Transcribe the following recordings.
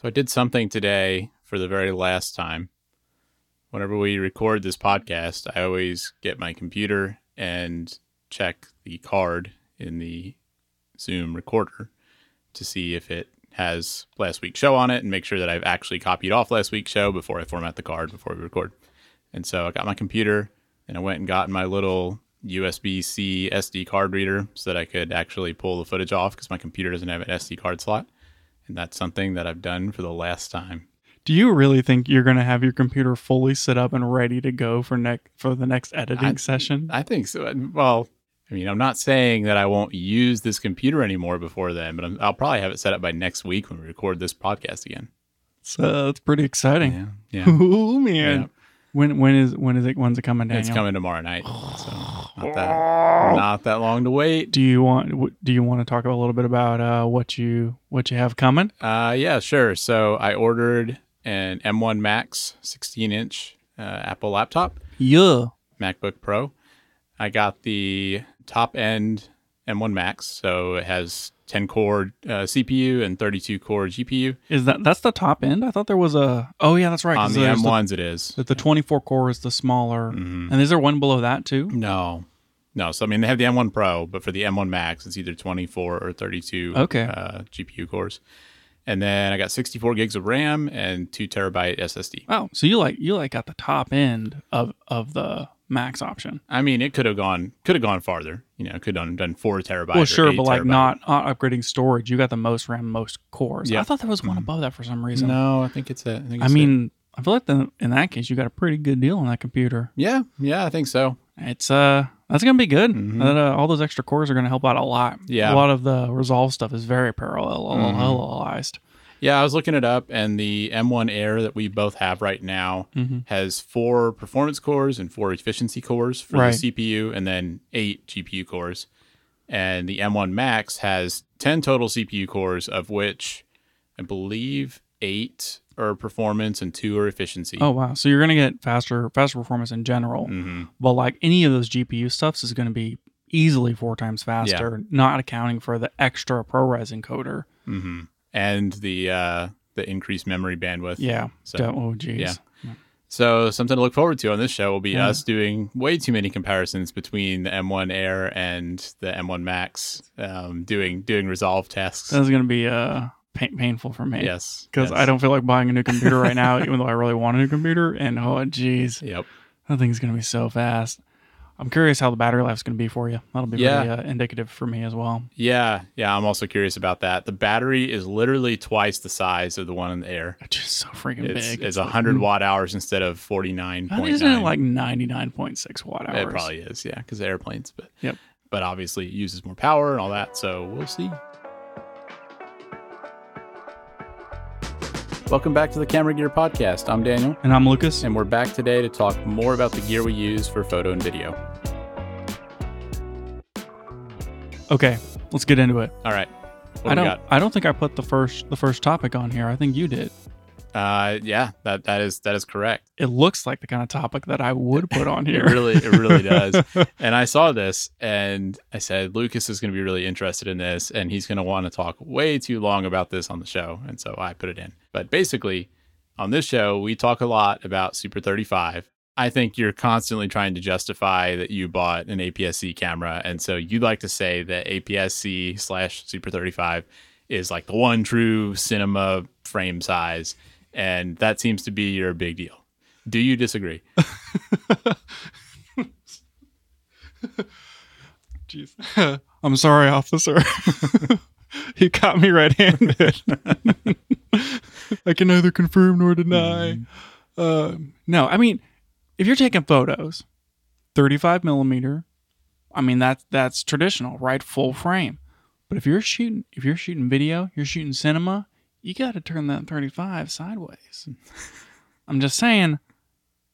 So I did something today for the very last time. Whenever we record this podcast, I always get my computer and check the card in the Zoom recorder to see if it has last week's show on it and make sure that I've actually copied off last week's show before I format the card before we record. And so I got my computer and I went and got my little USB C SD card reader so that I could actually pull the footage off because my computer doesn't have an SD card slot. And that's something that I've done for the last time. Do you really think you're going to have your computer fully set up and ready to go for next for the next editing I- session? I think so. Well, I mean, I'm not saying that I won't use this computer anymore before then, but I'm, I'll probably have it set up by next week when we record this podcast again. So that's uh, pretty exciting. Yeah, yeah. Oh man. Yeah. When when is when is it when's it coming, Daniel? It's coming tomorrow night, so not that not that long to wait. Do you want do you want to talk a little bit about uh, what you what you have coming? Uh, yeah, sure. So I ordered an M1 Max 16 inch uh, Apple laptop, Yeah. MacBook Pro. I got the top end M1 Max, so it has 10 core uh, CPU and 32 core GPU. Is that that's the top end? I thought there was a Oh yeah, that's right. On the M1s, it is. The, the 24 core is the smaller. Mhm. And is there one below that too? No, no. So I mean, they have the M1 Pro, but for the M1 Max, it's either 24 or 32 Okay. uh, GPU cores. And then I got 64 gigs of RAM and two terabyte SSD. Oh, so you like you like got the top end of of the max option. I mean, it could have gone could have gone farther. You know, could have done four terabytes. well, sure, but like not, not upgrading storage. You got the most RAM, most cores. Yeah. I thought there was one above that for some reason. No, I think it's a. I, think it's mean, I feel like the, in that case, you got a pretty good deal on that computer. yeah, yeah, I think so. It's uh, that's gonna be good. Mhm. That, uh, all those extra cores are gonna help out a lot. Yeah. a lot of the resolve stuff is very Mhm. parallelized. Yeah, I was looking it up, and the M1 Air that we both have right now Mhm. has four performance cores and four efficiency cores for Right. the CPU, and then eight GPU cores. And the M1 Max has 10 total CPU cores, of which I believe eight are performance and two are efficiency. Oh wow! So you're gonna get faster, faster performance in general. hmm But like any of those GPU stuffs is gonna be easily four times faster, not accounting for the extra ProRes encoder. hmm And the uh, the increased memory bandwidth. Yeah. So- oh geez. yeah. So something to look forward to on this show will be Yeah. us doing way too many comparisons between the M1 Air and the M1 Max, um, doing doing resolve tasks. That's gonna be uh pain- painful for me. yes, Because yes. I don't feel like buying a new computer right now, even though I really want a new computer. And oh, geez, Yep. that thing's gonna be so fast. I'm curious how the battery life's gonna be for you. That'll be Yeah. really uh, indicative for me as well. Yeah, yeah. I'm also curious about that. The battery is literally twice the size of the one in the Air. It's just so freaking It's big. it's like- 100 watt hours instead of 49 I point think. Isn't it like 99.6 watt hours? It probably is, yeah, because airplanes. But Yep. But obviously, it uses more power and all that. So we'll see. Welcome back to the Camera Gear Podcast. I'm Daniel, And I'm Lucas. and we're back today to talk more about the gear we use for photo and video. Okay, let's get into it. All right. What I do don't, I don't think I put the first the first topic on here. I think you did. Uh, yeah, that that is that is correct. It looks like the kind of topic that I would put on It here. really, it really does. And I saw this, and I said Lucas is going to be really interested in this, and he's going to want to talk way too long about this on the show, and so I put it in. But basically, on this show, we talk a lot about Super 35. I think you're constantly trying to justify that you bought an APS-C camera, and so you'd like to say that APS-C slash Super 35 is like the one true cinema frame size, and that seems to be your big deal. Do you disagree? Jeez. I'm sorry, officer. you caught me red-handed. I can neither confirm nor deny. Uh, no, I mean, if you're taking photos, 35 millimeter, I mean that's that's traditional, right? Full frame. But if you're shooting, if you're shooting video, you're shooting cinema, you got to turn that 35 sideways. I'm just saying,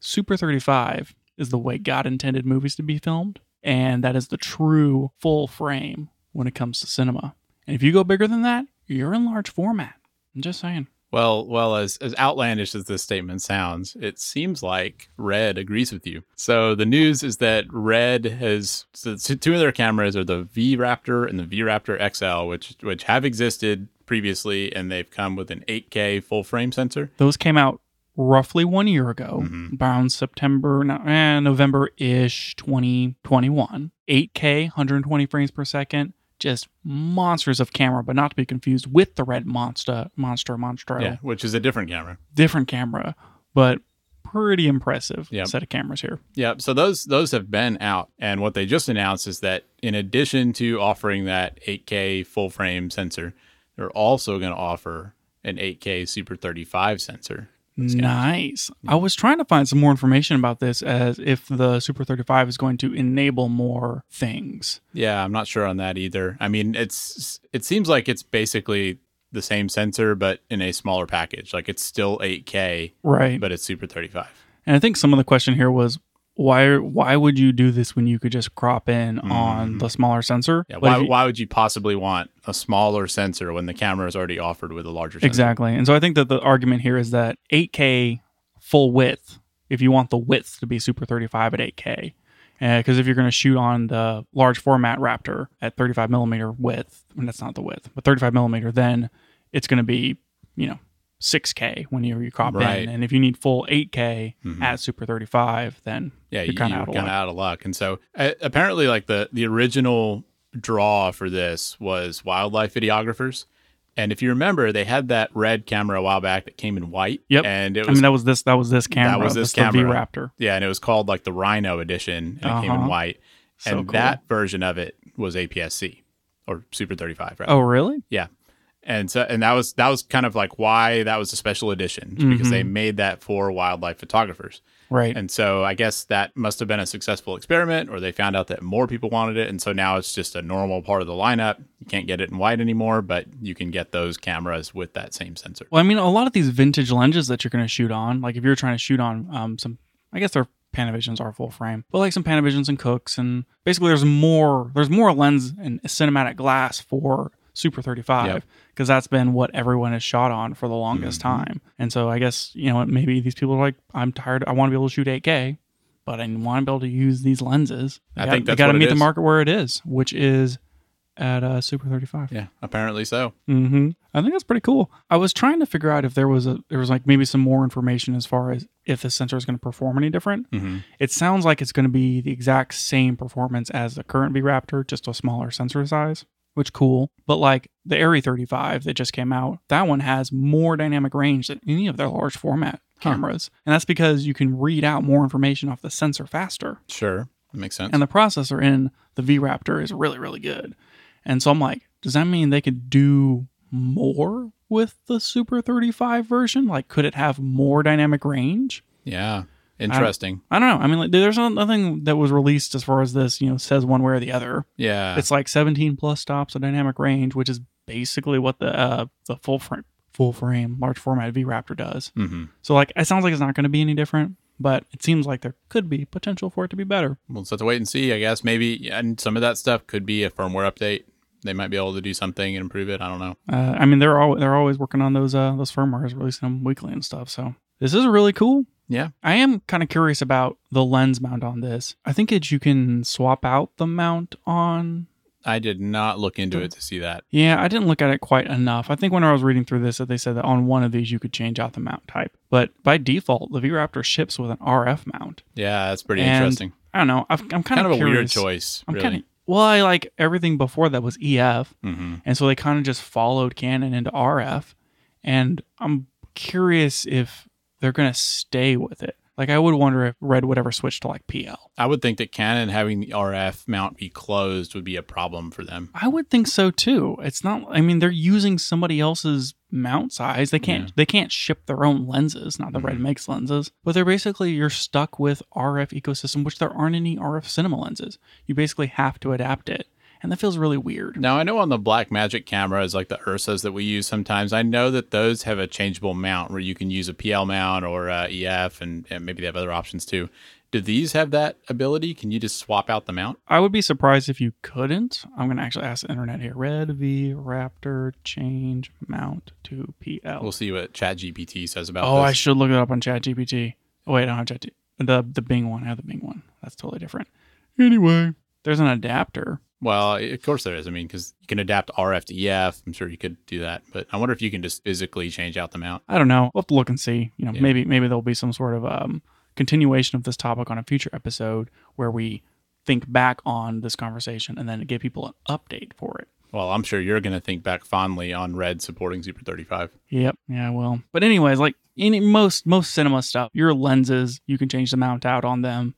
Super 35 is the way God intended movies to be filmed, and that is the true full frame when it comes to cinema. And if you go bigger than that, you're in large format. I'm just saying. Well, well, as as outlandish as this statement sounds, it seems like Red agrees with you. So the news is that Red has so two of their cameras are the V Raptor and the V Raptor XL, which which have existed previously, and they've come with an 8K full frame sensor. Those came out roughly one year ago, Mhm. around September, eh, November ish 2021. 8K, 120 frames per second. Just monsters of camera, but not to be confused with the Red Monster, Monster, Monstro. Yeah, which is a different camera. Different camera, but pretty impressive Yep. set of cameras here. Yeah, so those those have been out, and what they just announced is that in addition to offering that 8K full frame sensor, they're also going to offer an 8K Super 35 sensor. Nice. I was trying to find some more information about this as if the Super 35 is going to enable more things. Yeah, I'm not sure on that either. I mean, it's it seems like it's basically the same sensor but in a smaller package. Like it's still 8K, Right. but it's Super 35. And I think some of the question here was why why would you do this when you could just crop in on the smaller sensor? Mm-hmm. Yeah, why, you- why would you possibly want a smaller sensor when the camera is already offered with a larger sensor? Exactly. And so I think that the argument here is that 8K full width, if you want the width to be Super 35 at 8K, because if you're going to shoot on the large format Raptor at 35 millimeter width, and that's not the width, but 35 millimeter, then it's going to be, you know, 6K when you, you crop Right. in. And if you need full 8K Mhm. at Super 35, then yeah, you're kind of out of luck. out of luck. And so uh, apparently, like the the original draw for this was wildlife videographers. And if you remember, they had that red camera a while back that came in white. Yep. And it I was mean, that was this. That was this camera. That was this the camera. V-Raptor. yeah, and it was called like the Rhino edition, and it came in Uh-huh. white. So and cool. that version of it was APS-C or Super 35, right? Oh, really? Yeah. And so and that was that was kind of like why that was a special edition because Mm-hmm. they made that for wildlife photographers. Right. And so I guess that must have been a successful experiment or they found out that more people wanted it and so now it's just a normal part of the lineup. You can't get it in white anymore, but you can get those cameras with that same sensor. Well, I mean, a lot of these vintage lenses that you're going to shoot on, like if you're trying to shoot on um, some, I guess their Panavisions are full frame, but like some Panavisions and Cookes, and basically there's more, there's more lens and cinematic glass for Super 35 Yep. because that's been what everyone has shot on for the longest Mm-hmm. time. And so I guess you know maybe these people are like, I'm tired, I want to be able to shoot 8K, but I want to be able to use these lenses. They I got- think they that's got to meet the market where it is, which is at uh, Super 35. Yeah, apparently so. hmm I think that's pretty cool. I was trying to figure out if there was a there was like maybe some more information as far as if the sensor is going to perform any different. hmm It sounds like it's going to be the exact same performance as the current V Raptor, just a smaller sensor size, which cool. But like the ARRI 35 that just came out, that one has more dynamic range than any of their large format Huh. cameras, and that's because you can read out more information off the sensor faster Sure. That makes sense. and the processor in the V Raptor is really, really good. And so I'm like, does that mean they could do more with the Super 35 version? Like, could it have more dynamic range? yeah. Interesting. I don't know. I mean, like, there's nothing that was released as far as this, you know, says one way or the other. Yeah. It's like 17 plus stops of dynamic range, which is basically what the uh, the full frame full frame large format V Raptor does. hmm So like, it sounds like it's not going to be any different, but it seems like there could be potential for it to be better. We'll just have to wait and see, I guess. Maybe, and some of that stuff could be a firmware update. They might be able to do something and improve it. I don't know. Uh, I mean, they're all they're always working on those uh, those firmwares, releasing them weekly and stuff. So this is really cool. Yeah. I am kind of curious about the lens mount on this. I think it you can swap out the mount on. I did not look into it to see that. Yeah, I didn't look at it quite enough. I think when I was reading through this, that they said that on one of these you could change out the mount type, but by default, the V Raptor ships with an RF mount. Yeah, that's pretty And interesting. I don't know. I've, I'm kind, Kind of a weird choice, I'm really. kind of well. I like everything before that was EF, hmm And so they kind of just followed Canon into RF. And I'm curious if they're going to stay with it. Like, I would wonder if Red would ever switch to like PL. I would think that Canon having the RF mount be closed would be a problem for them. I would think so too. It's not, I mean, they're using somebody else's mount size. They can't, Yeah. they can't ship their own lenses. Not that Red mm-hmm. makes lenses, but they're basically, you're stuck with RF ecosystem, which there aren't any RF cinema lenses. You basically have to adapt it. And that feels really weird. Now I know on the Blackmagic cameras, like the Ursas that we use sometimes, I know that those have a changeable mount where you can use a PL mount or EF, and, and maybe they have other options too. Do these have that ability? Can you just swap out the mount? I would be surprised if you couldn't. I'm going to actually ask the internet here. Red V Raptor change mount to PL. We'll see what ChatGPT says about oh, I should look it up on ChatGPT. Oh, wait, I don't have ChatGPT. The, the Bing one. I have the Bing one. That's totally different. Anyway, there's an adapter Well, of course there is. I mean, because you can adapt RF to EF. I'm sure you could do that, but I wonder if you can just physically change out the mount. I don't know. We'll have to look and see. You know, Yeah. maybe maybe there'll be some sort of um, continuation of this topic on a future episode where we think back on this conversation and then give people an update for it. Well, I'm sure you're going to think back fondly on Red supporting Super 35. Yep. Yeah. Well. But anyways, like any most most cinema stuff, your lenses you can change the mount out on them.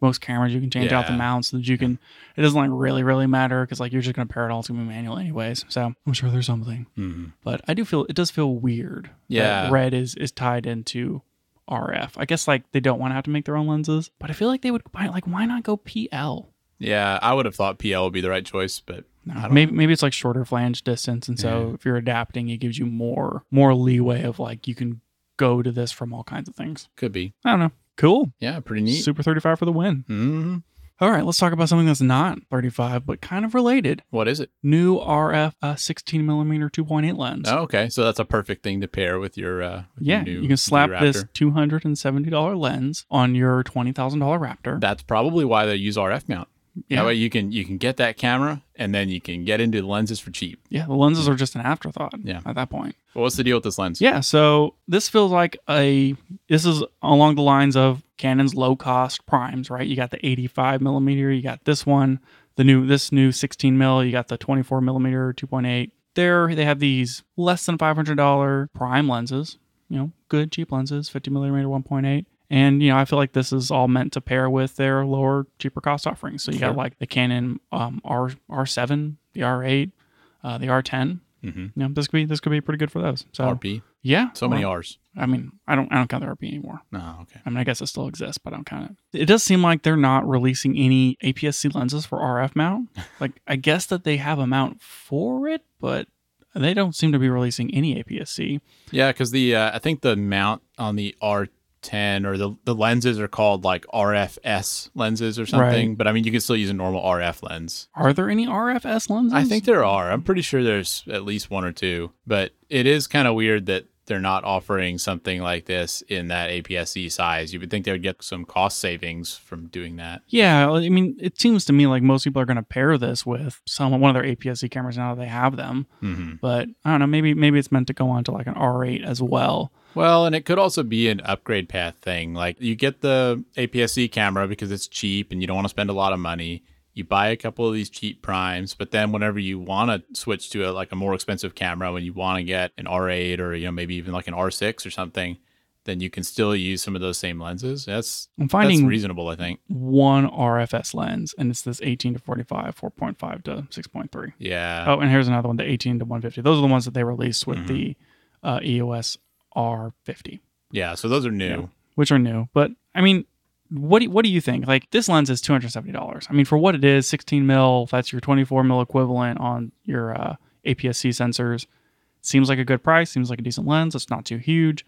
Most cameras you can change out the Yeah. mounts so that you can. It doesn't like really really matter because like you're just gonna pair it all. Gonna be manual anyways. So I'm sure there's something. hmm But I do feel it does feel weird. that Yeah. red is is tied into RF. I guess like they don't want to have to make their own lenses, but I feel like they would buy like why not go PL? Yeah, I would have thought PL would be the right choice, but No, maybe maybe it's like shorter flange distance, and so Yeah. if you're adapting, it gives you more more leeway of like you can go to this from all kinds of things. could be. I don't know. Cool. Yeah, pretty neat. Super 35 for the win. hmm All right, let's talk about something that's not 35 but kind of related. What is it? New RF uh, 16 millimeter 2.8 lens. Oh, okay. So that's a perfect thing to pair with your. Uh, with your yeah, new, you can slap this $270 lens on your $20,000 Raptor. That's probably why they use RF mount. Yeah, That way you can you can get that camera and then you can get into lenses for cheap. yeah, the lenses are just an afterthought Yeah. at that point. But what's the deal with this lens? Yeah, so this feels like a this is along the lines of Canon's low cost primes, right? You got the 85 millimeter, you got this one, the new this new 16 mil, you got the 24 millimeter 2.8. There they have these less than $500 prime lenses, you know, good cheap lenses, 50 millimeter 1.8. And you know, I feel like this is all meant to pair with their lower, cheaper cost offerings. So you Sure. got like the Canon um, R R7, the R8, uh, the R10. hmm You know, this could be this could be pretty good for those. So RP. yeah, So many R's. I mean, I don't I don't count the RP anymore. Oh, okay. I mean, I guess it still exists, but I don't count it. It does seem like they're not releasing any APS-C lenses for RF mount. like, I guess that they have a mount for it, but they don't seem to be releasing any APS-C. Yeah, because the uh, I think the mount on the R10 or the the lenses are called like RF-S lenses or something. Right. But I mean, you can still use a normal RF lens. Are there any RF-S lenses? I think there are. I'm pretty sure there's at least one or two. But it is kind of weird that they're not offering something like this in that APS-C size. You would think they would get some cost savings from doing that. Yeah, I mean, it seems to me like most people are going to pair this with some one of their APS-C cameras now that they have them. hmm But I don't know. Maybe maybe it's meant to go on to like an R8 as well. Well, and it could also be an upgrade path thing. Like you get the APS-C camera because it's cheap and you don't want to spend a lot of money. You buy a couple of these cheap primes, but then whenever you want to switch to a, like a more expensive camera, when you want to get an R8 or you know maybe even like an R6 or something, then you can still use some of those same lenses. That's I'm that's finding reasonable, I think. one RF-S lens, and it's this 18 to 45, 4.5 to 6.3. Yeah. Oh, and here's another one, the 18 to 150. Those are the ones that they released with Mhm. the uh, EOS R50, Yeah. So those are new. Yeah. which are new. But I mean, what do, what do you think? Like this lens is $270. I mean, for what it is, 16 mil, that's your 24 mil equivalent on your uh, APS-C sensors, seems like a good price. Seems like a decent lens. It's not too huge.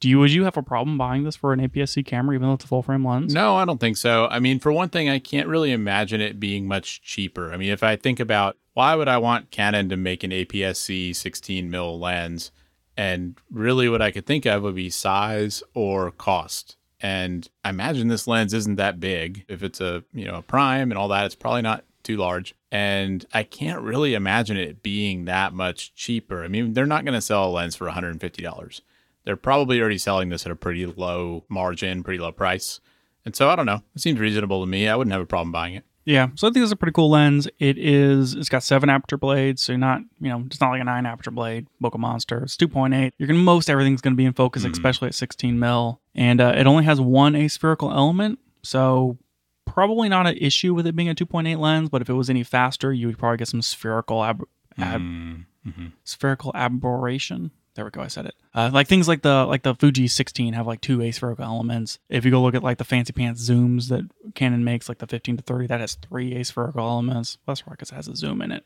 Do you would you have a problem buying this for an APS-C camera, even though it's a full frame lens? No, I don't think so. I mean, for one thing, I can't really imagine it being much cheaper. I mean, if I think about why would I want Canon to make an APS-C 16 mil lens, and really what I could think of would be size or cost. And I imagine this lens isn't that big. If it's a you know a prime and all that, it's probably not too large. And I can't really imagine it being that much cheaper. I mean, they're not going to sell a lens for $150. They're probably already selling this at a pretty low margin, pretty low price. And so I don't know. It seems reasonable to me. I wouldn't have a problem buying it. Yeah, so I think it's a pretty cool lens. It is. It's got seven aperture blades, so you're not, you know, it's not like a nine aperture blade. Bokeh Monster. It's two point eight. You're gonna most everything's gonna be in focus, Mhm. especially at 16 mil, and uh, it only has one aspherical element, so probably not an issue with it being a 2.8 lens. But if it was any faster, you would probably get some spherical ab- ab- Mm-hmm. spherical aberration. There we go. I said it. Uh, like things like the like the Fuji 16 have like two aspherical elements. If you go look at like the fancy pants zooms that Canon makes, like the 15 to 30, that has three aspherical elements. Well, that's right, 'cause it has a zoom in it.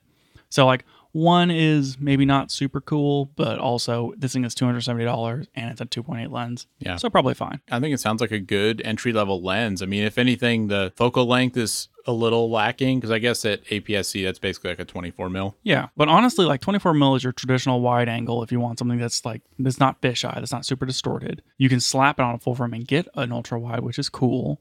So like one is maybe not super cool, but also this thing is two hundred seventy dollars and it's a 2.8 lens. Yeah. So probably fine. I think it sounds like a good entry level lens. I mean, if anything, the focal length is a little lacking because I guess at APS-C that's basically like a 24 mil. Yeah, but honestly, like 24 mil is your traditional wide angle. If you want something that's like that's not fisheye, that's not super distorted, you can slap it on a full frame and get an ultra wide, which is cool.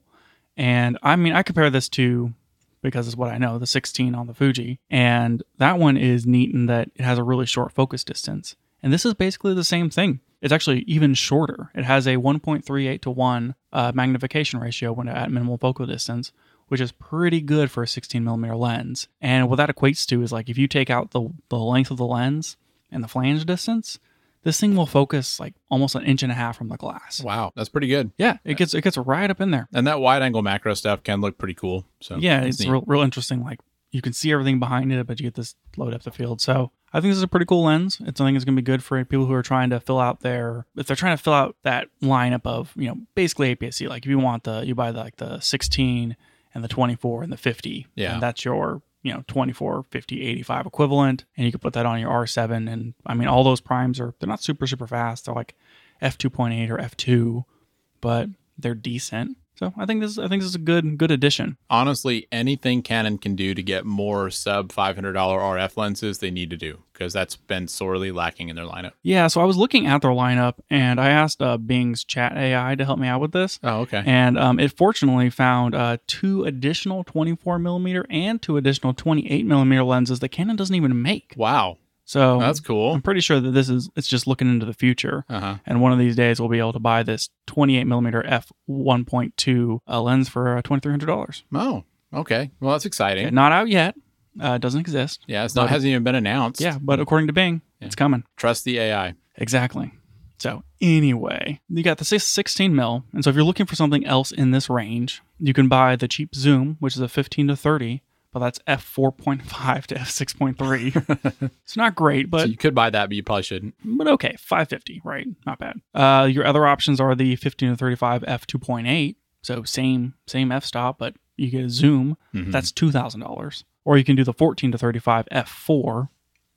And I mean, I compare this to because it's what I know, the 16 on the Fuji. And that one is neat in that it has a really short focus distance. And this is basically the same thing. It's actually even shorter. It has a 1.38 to 1 uh, magnification ratio when at minimal focal distance, which is pretty good for a 16 millimeter lens. And what that equates to is like if you take out the, the length of the lens and the flange distance, this thing will focus like almost an inch and a half from the glass. Wow, that's pretty good. Yeah, it gets it gets right up in there. And that wide angle macro stuff can look pretty cool. So yeah, it's neat. real, real interesting. Like you can see everything behind it, but you get this low depth of field. So I think this is a pretty cool lens. It's something that's going to be good for people who are trying to fill out their if they're trying to fill out that lineup of you know basically APS-C. Like if you want the you buy the, like the 16 and the 24 and the 50. Yeah. and that's your you know 24 50 85 equivalent and you can put that on your r7 and i mean all those primes are they're not super super fast they're like f2.8 or f2 but they're decent so i think this i think this is a good good addition honestly, anything Canon can do to get more sub $500 RF lenses, they need to do because that's been sorely lacking in their lineup. Yeah, so I was looking at their lineup and I asked uh, Bing's chat AI to help me out with this. Oh, okay. And um, it fortunately found uh, two additional 24 millimeter and two additional 28 millimeter lenses that Canon doesn't even make. wow. So That's cool. I'm pretty sure that this is it's just looking into the future. Uh huh. And one of these days we'll be able to buy this 28 millimeter f 1.2 uh, lens for uh, $2,300. Oh, okay. Well, that's exciting. Not out yet. Uh, it doesn't exist. Yeah, it's not hasn't even been announced. Yeah, but according to Bing, it's coming. Trust the AI. Exactly. So anyway, you got the six- 16 mil, and so if you're looking for something else in this range, you can buy the cheap zoom, which is a 15 to 30, but that's f 4.5 to f 6.3. it's not great, but so you could buy that, but you probably shouldn't. but okay, 550, right? Not bad. Uh, your other options are the 15 to 35 f 2.8, so same same f stop, but you get a zoom. Mhm. That's two thousand dollars, or you can do the 14 to 35 f 4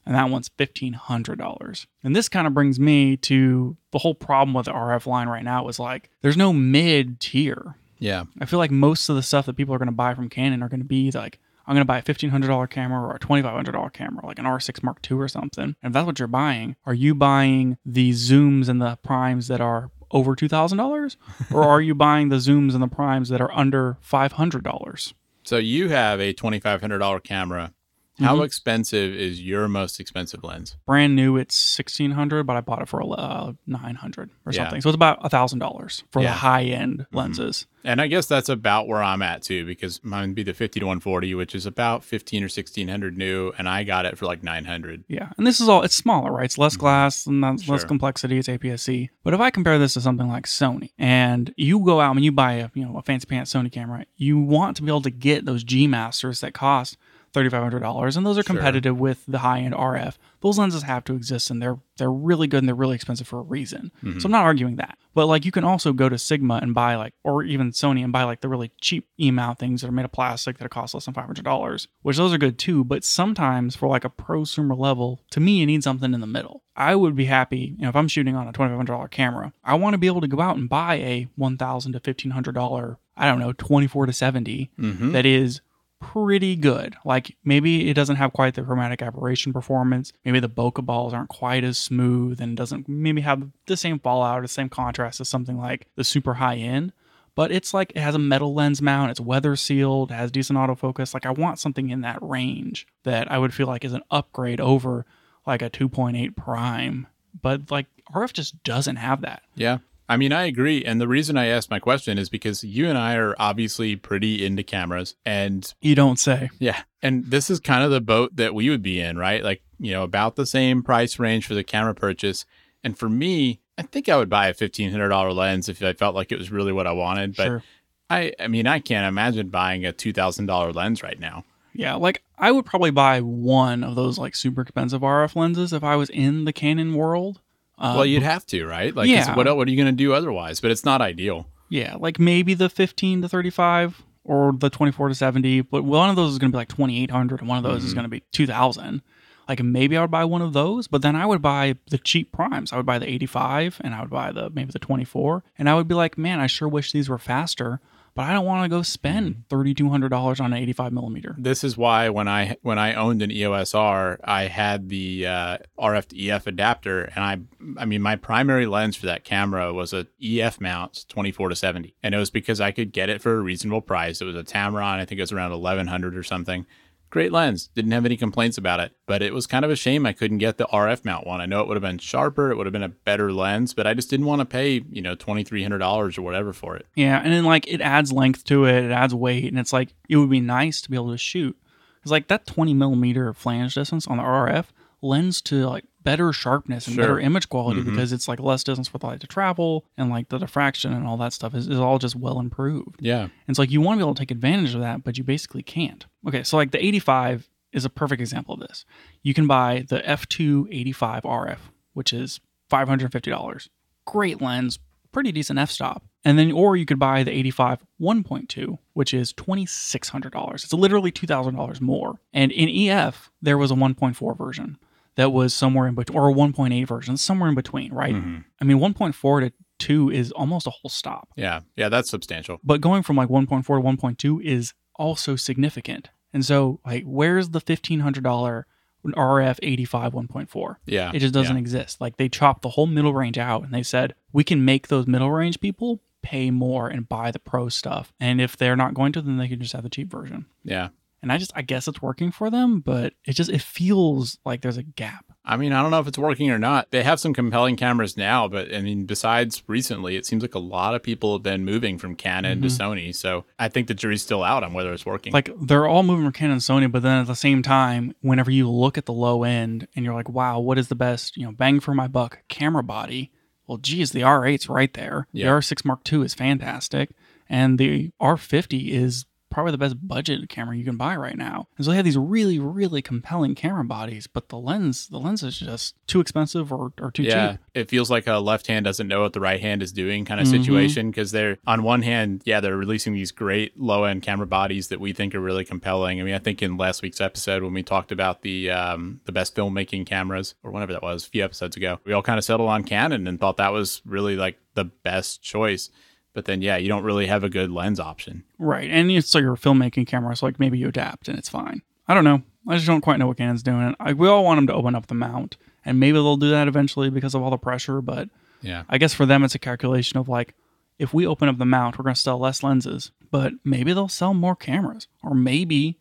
and that one's $1,500. And this kind of brings me to the whole problem with the RF line right now is like, there's no mid tier. yeah. I feel like most of the stuff that people are going to buy from Canon are going to be like, I'm going to buy a $1,500 camera or a $2,500 camera, like an R6 Mark II or something. And if that's what you're buying, are you buying the zooms and the primes that are over $2,000? or are you buying the zooms and the primes that are under $500? So you have a $2,500 camera. How Mhm. expensive is your most expensive lens? brand new it's 1600 but i bought it for uh, 900 or Yeah. something so it's about $1000 for Yeah. the high end lenses And I guess that's about where I'm at too, because mine would be the 50 to 140, which is about 15 or 1600 new, and I got it for like 900. yeah and this is all it's smaller right it's less glass and that's less Sure. complexity it's aps-c but if i compare this to something like sony and you go out and you buy a you know a fancy pants sony camera you want to be able to get those g masters that cost $3500 and those are Sure. competitive with the high end rf those lenses have to exist and they're they're really good and they're really expensive for a reason. So i'm not arguing that. But like you can also go to sigma and buy like or even sony and buy like the really cheap e-mount things that are made of plastic that are cost less than $500 which those are good too but sometimes for like a prosumer level to me you need something in the middle. I would be happy you know if i'm shooting on a $2500 camera i want to be able to go out and buy a 1000 to $1500 i don't know 24 to 70 Mm-hmm. that is pretty good. Like maybe it doesn't have quite the chromatic aberration performance. Maybe the bokeh balls aren't quite as smooth and doesn't maybe have the same fallout or the same contrast as something like the super high end. But it's like it has a metal lens mount, it's weather sealed, has decent autofocus. Like I want something in that range that I would feel like is an upgrade over like a 2.8 prime. But like RF just doesn't have that. Yeah. I mean, I agree. And the reason I asked my question is because you and I are obviously pretty into cameras. And You don't say. yeah, and this is kind of the boat that we would be in, right? Like, you know, about the same price range for the camera purchase. And for me, I think I would buy a $1,500 lens if I felt like it was really what I wanted. But sure. I, I mean, I can't imagine buying a $2,000 lens right now. Yeah, like I would probably buy one of those like super expensive RF lenses if I was in the Canon world. Uh, well, you'd have to, right? Like, yeah. what, what are you going to do otherwise? But it's not ideal. yeah, like maybe the 15 to 35 or the 24 to 70, but one of those is going to be like 2800 and one of those is Mhm. going to be 2000. Like maybe I would buy one of those, but then I would buy the cheap primes. I would buy the 85 and I would buy the maybe the 24 and I would be like, "Man, I sure wish these were faster." But I don't want to go spend thirty two hundred dollars on an eighty five millimeter. This is why when I when I owned an EOS R, I had the uh, RF to EF adapter, and I I mean my primary lens for that camera was a EF mount, twenty four to seventy, and it was because I could get it for a reasonable price. It was a Tamron, I think it was around eleven hundred or something. Great lens, didn't have any complaints about it, but it was kind of a shame I couldn't get the RF mount one. I know it would have been sharper, it would have been a better lens, but I just didn't want to pay you know twenty three hundred dollars or whatever for it. Yeah, and then like it adds length to it, it adds weight, and it's like it would be nice to be able to shoot. It's like that twenty millimeter flange distance on the RF lends to like better sharpness and Sure. better image quality Mhm. because it's like less distance for the light to travel and like the diffraction and all that stuff is, is all just well improved. Yeah, And it's like you want to be able to take advantage of that, but you basically can't. Okay, so like the 85 is a perfect example of this. You can buy the f2 85 RF, which is $550. Great lens, pretty decent f stop. And then, or you could buy the 85 1.2, which is $2,600. It's literally $2,000 more. And in EF, there was a 1.4 version that was somewhere in between, or a 1.8 version, somewhere in between, right? Mhm. I mean, 1.4 to 2 is almost a whole stop. yeah, yeah. That's substantial. But going from like 1.4 to 1.2 is also significant. And so, like, where's the $1,500 RF 85 1.4? Yeah, It just doesn't yeah. exist. Like, they chopped the whole middle range out and they said, we can make those middle range people pay more and buy the pro stuff. And if they're not going to, then they can just have the cheap version. Yeah. And I just, I guess it's working for them, but it just, it feels like there's a gap. I mean, I don't know if it's working or not. They have some compelling cameras now, but I mean, besides recently, it seems like a lot of people have been moving from Canon to mm-hmm. Sony. So I think the jury's still out on whether it's working. like they're all moving from Canon and Sony, but then at the same time, whenever you look at the low end and you're like, wow, what is the best, you know, bang for my buck camera body? Well, geez, the R8's right there. Yeah. The R6 Mark II is fantastic. And the R50 is probably the best budget camera you can buy right now. And so they have these really, really compelling camera bodies, but the lens, the lens is just too expensive or, or too yeah, cheap. it feels like a left hand doesn't know what the right hand is doing kind of Mhm. situation because they're on one hand, yeah, they're releasing these great low end camera bodies that we think are really compelling. I mean, I think in last week's episode when we talked about the um, the best filmmaking cameras or whatever that was, a few episodes ago, we all kind of settled on Canon and thought that was really like the best choice. But then, yeah, you don't really have a good lens option. Right. And it's so your filmmaking camera, so like maybe you adapt and it's fine. I don't know. I just don't quite know what Canon's doing. I, we all want them to open up the mount, and maybe they'll do that eventually because of all the pressure. But Yeah. I guess for them, it's a calculation of like, if we open up the mount, we're going to sell less lenses, but maybe they'll sell more cameras, or maybe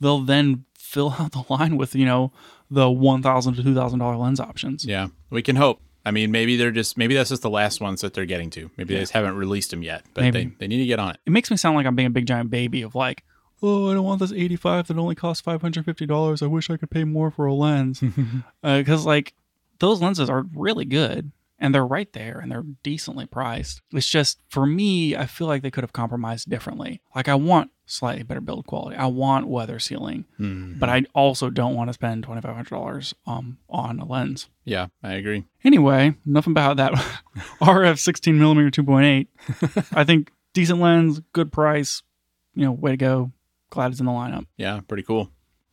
they'll then fill out the line with you know the one thousand to two thousand dollar lens options. Yeah, we can hope. I mean, maybe they're just maybe that's just the last ones that they're getting to. Maybe they just haven't released them yet, but Maybe. they, they need to get on it. It makes me sound like I'm being a big giant baby of like, oh, I don't want this 85 that only costs $550. I wish I could pay more for a lens. Uh, because, like, those lenses are really good and they're right there and they're decently priced. It's just, for me, I feel like they could have compromised differently. Like, I want slightly better build quality, I want weather sealing, Mhm. but I also don't want to spend $2,500 um, on a lens. Yeah, I agree. Anyway, nothing about that RF 16 millimeter 2.8. I think decent lens, good price. You know, way to go. Glad it's in the lineup. Yeah, pretty cool.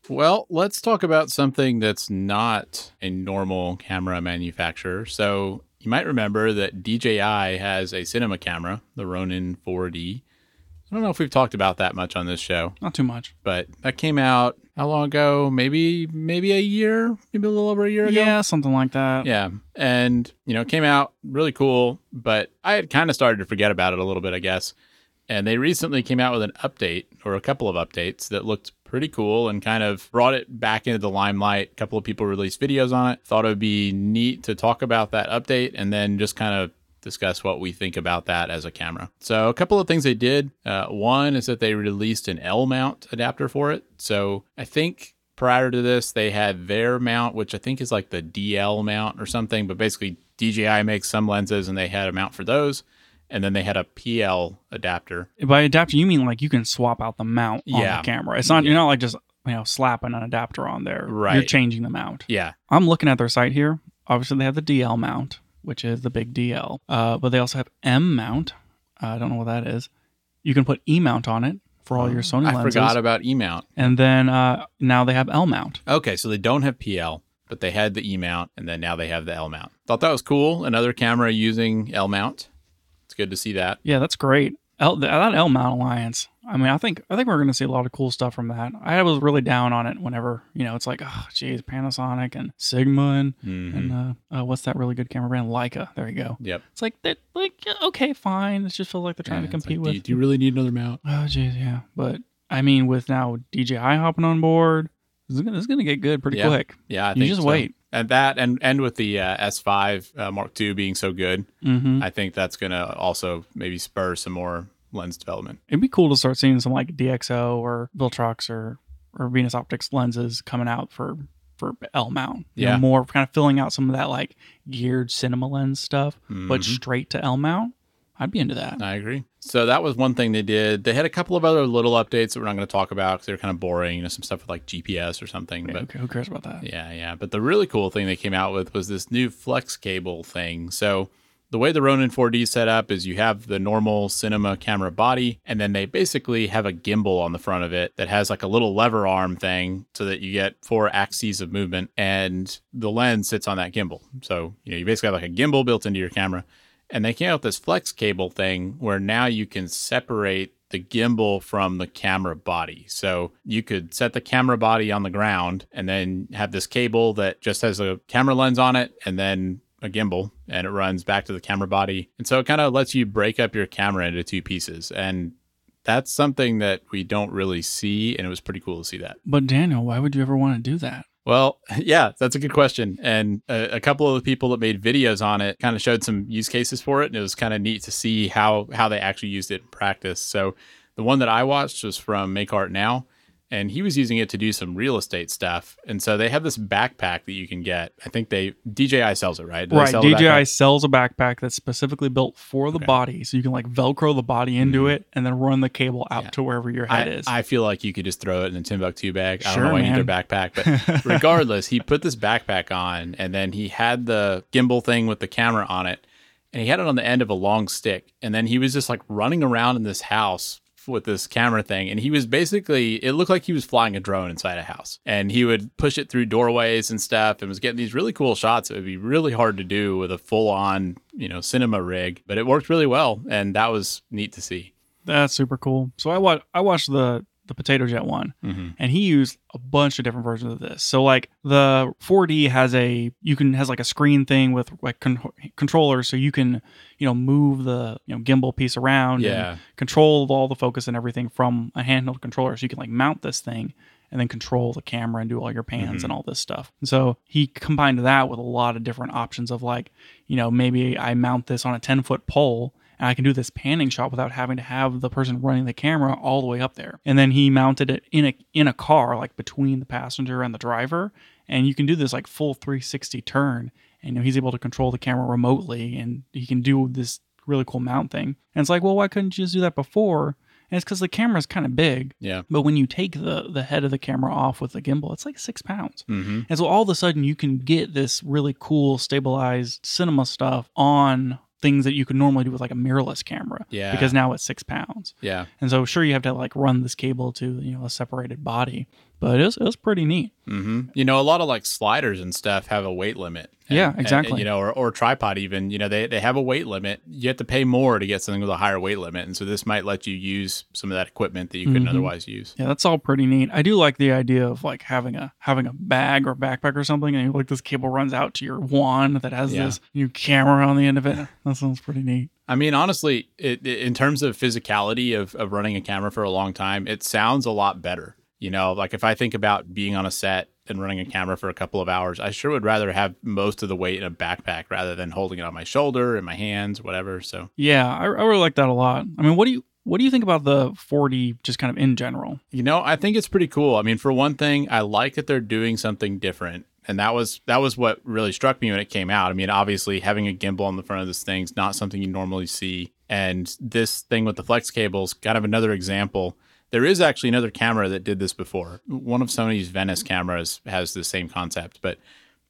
Well, let's talk about something that's not a normal camera manufacturer. So, you might remember that DJI has a cinema camera, the Ronin 4D. I don't know if we've talked about that much on this show, Not too much. but that came out how long ago? Maybe maybe a year, maybe a little over a year ago. Yeah, something like that. Yeah. And, you know, it came out really cool, but I had kind of started to forget about it a little bit, I guess. And they recently came out with an update or a couple of updates that looked pretty cool and kind of brought it back into the limelight. A couple of people released videos on it. Thought it would be neat to talk about that update and then just kind of discuss what we think about that as a camera. So, a couple of things they did. Uh, one is that they released an L mount adapter for it. So, I think prior to this, they had their mount, which I think is like the DL mount or something, but basically, DJI makes some lenses and they had a mount for those. And then they had a PL adapter. By adapter, you mean like you can swap out the mount on Yeah. the camera. It's not, you're not like just, you know, slapping an adapter on there. Right, You're changing the mount. Yeah. I'm looking at their site here. Obviously, they have the DL mount, which is the big DL. Uh, but they also have M mount. Uh, I don't know what that is. You can put E mount on it for all your Sony lenses. I forgot about E mount. and then uh, now they have L mount. Okay, so they don't have PL, but they had the E mount, and then now they have the L mount. Thought that was cool. Another camera using L mount. Good to see that. Yeah, that's great. L, that L mount alliance. I mean, I think I think we're going to see a lot of cool stuff from that. I was really down on it whenever you know it's like, oh, geez, Panasonic and Sigma and Mhm. and uh, uh, what's that really good camera brand? Leica. There you go. Yep. It's like they're like okay, fine. It just feels like they're trying Yeah, to compete like, do with. you- do you really need another mount? Oh, jeez, yeah. But I mean, with now DJI hopping on board, this is is gonna get good pretty Yeah. quick. Yeah, I You think just so. wait. And that, and and with the uh, S5 uh, Mark II being so good, Mm-hmm. I think that's going to also maybe spur some more lens development. It'd be cool to start seeing some like DZO or Viltrox or or Venus Optics lenses coming out for for L mount. You know, Yeah. more kind of filling out some of that like geared cinema lens stuff, but Mhm. straight to L mount. I'd be into that. I agree. So that was one thing they did. They had a couple of other little updates that we're not going to talk about because they're kind of boring. You know, some stuff with like GPS or something. Yeah, But who cares about that? Yeah, yeah. But the really cool thing they came out with was this new flex cable thing. So the way the Ronin 4D is set up is you have the normal cinema camera body, and then they basically have a gimbal on the front of it that has like a little lever arm thing so that you get four axes of movement, and the lens sits on that gimbal. So, you know, you basically have like a gimbal built into your camera. And they came out with this flex cable thing where now you can separate the gimbal from the camera body. So you could set the camera body on the ground and then have this cable that just has a camera lens on it and then a gimbal and it runs back to the camera body. And so it kind of lets you break up your camera into two pieces. And that's something that we don't really see. And it was pretty cool to see that. But Daniel, why would you ever want to do that? Well, yeah, that's a good question. And a, a couple of the people that made videos on it kind of showed some use cases for it, and it was kind of neat to see how how they actually used it in practice. So the one that I watched was from Make Art Now, and he was using it to do some real estate stuff. And so they have this backpack that you can get. I think they DJI sells it, right? Do right. sell DJI sells a backpack that's specifically built for the Okay. body, so you can like Velcro the body into mm-hmm. it and then run the cable out Yeah. to wherever your head I, is. I feel like you could just throw it in a Timbuk2 bag. I Sure, don't know why you need their backpack, but regardless, he put this backpack on and then he had the gimbal thing with the camera on it and he had it on the end of a long stick. And then he was just like running around in this house with this camera thing and he was basically it looked like he was flying a drone inside a house and he would push it through doorways and stuff and was getting these really cool shots it would be really hard to do with a full on you know cinema rig but it worked really well and that was neat to see That's super cool. So I watched I watched the the Potato Jet one, mm-hmm. and he used a bunch of different versions of this. So like the 4D has a you can has like a screen thing with like con- controllers, so you can you know move the you know gimbal piece around, and yeah control all the focus and everything from a handheld controller. So you can like mount this thing and then control the camera and do all your pans Mhm. and all this stuff. And so he combined that with a lot of different options of like, you know, maybe I mount this on a 10 foot pole and I can do this panning shot without having to have the person running the camera all the way up there. And then he mounted it in a in a car, like between the passenger and the driver. And you can do this like full 360 turn. And you know, he's able to control the camera remotely and he can do this really cool mount thing. And it's like, well, why couldn't you just do that before? And it's because the camera is kind of big. yeah But when you take the the head of the camera off with the gimbal, it's like six pounds. mm-hmm. And so all of a sudden you can get this really cool stabilized cinema stuff on things that you could normally do with like a mirrorless camera. Yeah. Because now it's six pounds. Yeah. And so sure you have to like run this cable to, you know, a separated body. But it was, it was pretty neat. hmm You know, a lot of like sliders and stuff have a weight limit. And- Yeah, exactly. and, you know, or, or tripod even, you know, they, they have a weight limit. You have to pay more to get something with a higher weight limit. And so this might let you use some of that equipment that you couldn't Mhm. otherwise use. Yeah, that's all pretty neat. I do like the idea of like having a having a bag or backpack or something, and like this cable runs out to your wand that has Yeah. this new camera on the end of it. That sounds pretty neat. I mean, honestly, it, it- in terms of physicality of, of running a camera for a long time, it sounds a lot better. You know, like if I think about being on a set and running a camera for a couple of hours, I sure would rather have most of the weight in a backpack rather than holding it on my shoulder, and my hands, whatever. So, Yeah, I, I really like that a lot. I mean, what do you what do you think about the 4D just kind of in general? you know, I think it's pretty cool. I mean, for one thing, I like that they're doing something different. And that was that was what really struck me when it came out. I mean, obviously having a gimbal on the front of this thing's not something you normally see. And this thing with the flex cables, kind of another example. There is actually another camera that did this before. One of Sony's Venice cameras has the same concept, but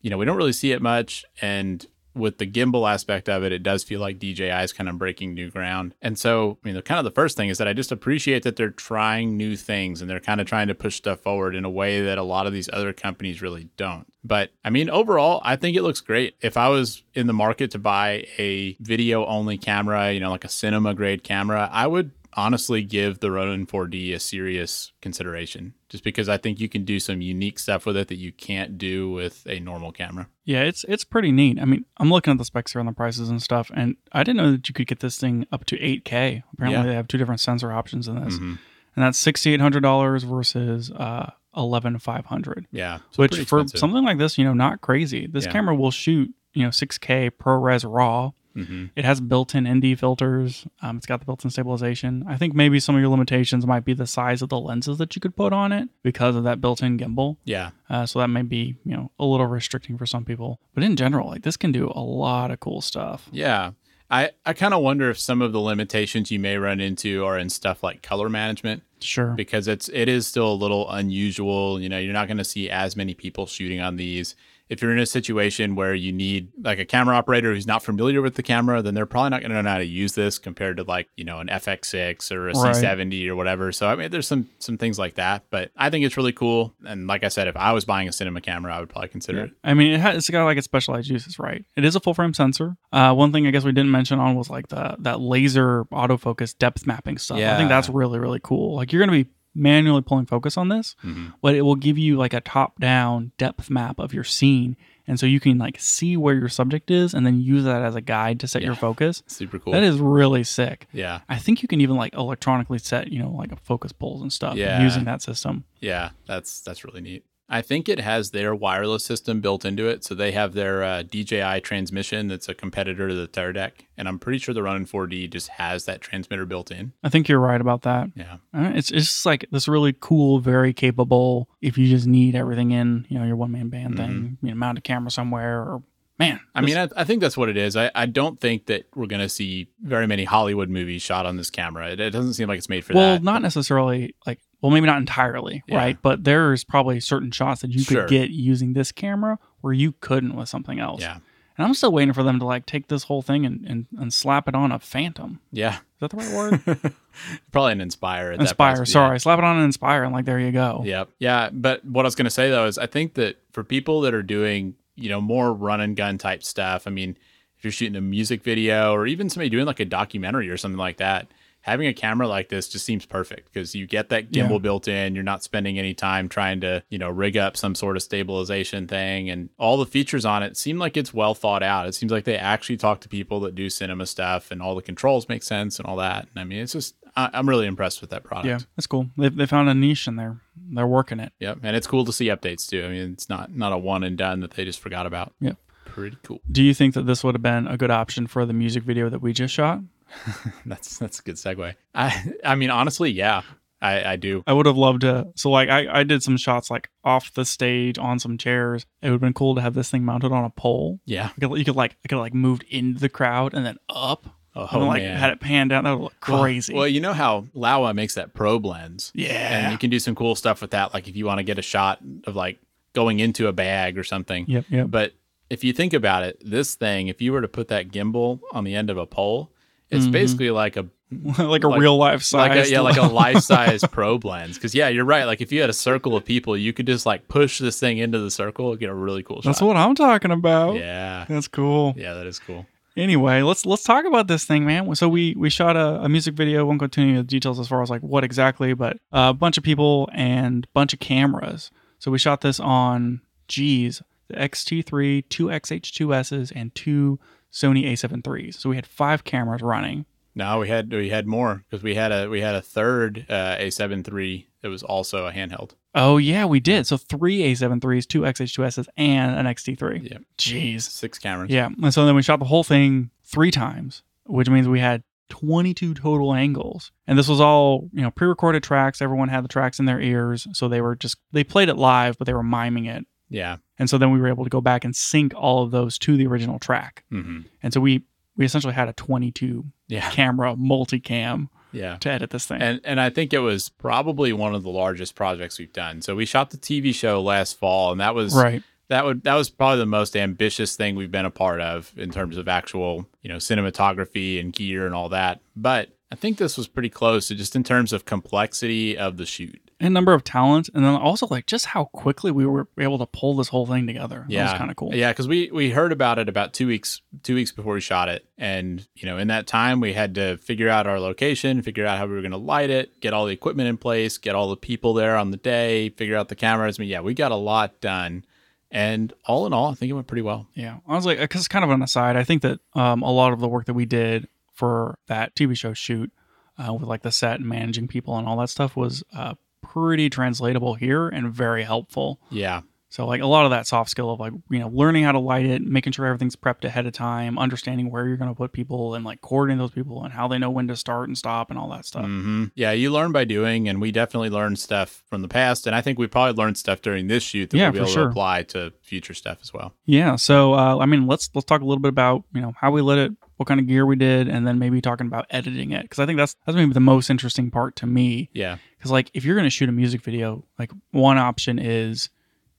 you know, we don't really see it much. And with the gimbal aspect of it, it does feel like DJI is kind of breaking new ground. And so, I mean, the kind of the first thing is that I just appreciate that they're trying new things and they're kind of trying to push stuff forward in a way that a lot of these other companies really don't. But I mean, overall, I think it looks great. If I was in the market to buy a video only camera, you know, like a cinema grade camera, I would honestly give the Ronin 4D a serious consideration just because I think you can do some unique stuff with it that you can't do with a normal camera. Yeah, it's it's pretty neat. I mean, I'm looking at the specs here on the prices and stuff, and I didn't know that you could get this thing up to 8K. Apparently, Yeah. they have two different sensor options in this, Mhm. and that's $6,800 versus uh, 11500 Yeah. so which for something like this, you know, not crazy. This Yeah. camera will shoot, you know, 6K ProRes RAW. Mhm. It has built-in ND filters. Um, it's got the built-in stabilization. I think maybe some of your limitations might be the size of the lenses that you could put on it because of that built-in gimbal. Yeah. Uh, so that may be, you know, a little restricting for some people. But in general, like this can do a lot of cool stuff. Yeah. I, I kind of wonder if some of the limitations you may run into are in stuff like color management Sure. because it's it is still a little unusual. You know, you're not going to see as many people shooting on these. If you're in a situation where you need like a camera operator who's not familiar with the camera, then they're probably not going to know how to use this compared to like you know an FX6 or a Right. C70 or whatever. So I mean, there's some some things like that, but I think it's really cool. And like I said, if I was buying a cinema camera, I would probably consider it. I mean, it has, it's got like its specialized uses, right? It is a full frame sensor. Uh, one thing I guess we didn't mention on was like the that laser autofocus depth mapping stuff. I think that's really really cool. Like you're gonna be manually pulling focus on this, Mhm. but it will give you like a top down depth map of your scene, and so you can like see where your subject is, and then use that as a guide to set your focus. Super cool. That is really sick. yeah. I think you can even like electronically set, you know, like a focus pulls and stuff Yeah. using that system. Yeah, that's that's really neat. I think it has their wireless system built into it, so they have their uh, DJI transmission that's a competitor to the Teradek, and I'm pretty sure the Ronin 4D just has that transmitter built in. I think you're right about that. Yeah, Uh, It's it's just like this really cool, very capable. If you just need everything in, you know, your one man band thing, you know, mount a camera somewhere, or man, Mm-hmm. I mean, I, I think that's what it is. I, I don't think that we're going to see very many Hollywood movies shot on this camera. It, it doesn't seem like it's made for well, that. Well not necessarily like, well, maybe not entirely, Yeah. right? But there's probably certain shots that you could Sure. get using this camera where you couldn't with something else. yeah, And I'm still waiting for them to like take this whole thing and, and, and slap it on a Phantom. yeah, Is that the right word? probably an Inspire. At Inspire. Price, yeah. Sorry, slap it on an Inspire, and like there you go. Yep. Yeah. But what I was going to say though is I think that for people that are doing, you know, more run and gun type stuff, I mean, if you're shooting a music video or even somebody doing like a documentary or something like that, having a camera like this just seems perfect because you get that gimbal Yeah. built in. You're not spending any time trying to, you know, rig up some sort of stabilization thing. And all the features on it seem like it's well thought out. It seems like they actually talk to people that do cinema stuff and all the controls make sense and all that. And I mean, it's just, I, I'm really impressed with that product. Yeah, that's cool. They they found a niche and they're they're working it. Yep, and it's cool to see updates too. I mean, it's not not a one and done that they just forgot about. Yep. pretty cool. Do you think that this would have been a good option for the music video that we just shot? That's that's a good segue. I I mean, honestly, yeah, I I do. I would have loved to. So, like, I, I did some shots like off the stage on some chairs. It would have been cool to have this thing mounted on a pole. Yeah. You could, you could like, I could like moved into the crowd and then up. Oh, and then, like man. had it panned down. That would look Well- crazy. Well, you know how Laowa makes that probe lens, Yeah. and you can do some cool stuff with that. Like if you want to get a shot of like going into a bag or something. Yep. Yep. But if you think about it, this thing, if you were to put that gimbal on the end of a pole, it's Mhm. basically like a like a like- real life size. like a, yeah, like a life size probe lens. Because yeah, you're right. Like if you had a circle of people, you could just like push this thing into the circle, and get a really cool shot. That's shot. what I'm talking about. yeah, That's cool. yeah, that is cool. Anyway, let's let's talk about this thing, man. So we we shot a, a music video. Won't go into any the details as far as like what exactly, but a bunch of people and bunch of cameras. So we shot this on G's, the XT3, two XH2Ss, and two Sony A7 IIIs. So we had five cameras running. No, we had we had more because we had a we had a third uh, A7 III that was also a handheld. Oh yeah, we did. So three A7 IIIs, two XH2Ss, and an XT3. Yeah. Jeez. Six cameras. Yeah. And so then we shot the whole thing three times, which means we had 22 total angles. And this was all, you know, pre-recorded tracks. Everyone had the tracks in their ears, so they were just they played it live, but they were miming it. Yeah. And so then we were able to go back and sync all of those to the original track. hmm And so we we essentially had a 22 Yeah. camera multicam Yeah. to edit this thing. And and I think it was probably one of the largest projects we've done. So we shot the TV show last fall, and that was right. that would that was probably the most ambitious thing we've been a part of in terms of actual you know cinematography and gear and all that but i think this was pretty close to just in terms of complexity of the shoot and number of talents, and then also like just how quickly we were able to pull this whole thing together. That Yeah. was kind of cool. Yeah, because we we heard about it about two weeks two weeks before we shot it, and you know in that time we had to figure out our location, figure out how we were going to light it, get all the equipment in place, get all the people there on the day, figure out the cameras. I mean, yeah, we got a lot done, and all in all, I think it went pretty well. Yeah, I was like, because kind of an aside, I think that um, a lot of the work that we did for that TV show shoot uh, with like the set and managing people and all that stuff was uh, pretty translatable here and very helpful. Yeah, So like a lot of that soft skill of like you know learning how to light it, making sure everything's prepped ahead of time, understanding where you're going to put people and like coordinating those people and how they know when to start and stop and all that stuff. hmm yeah, you learn by doing, and we definitely learned stuff from the past, and I think we probably learned stuff during this shoot that Yeah, we'll be able sure. to apply to future stuff as well. Yeah. So uh, I mean, let's let's talk a little bit about you know how we lit it, what kind of gear we did, and then maybe talking about editing it because I think that's that's maybe the most interesting part to me. Yeah, Because like if you're going to shoot a music video, like one option is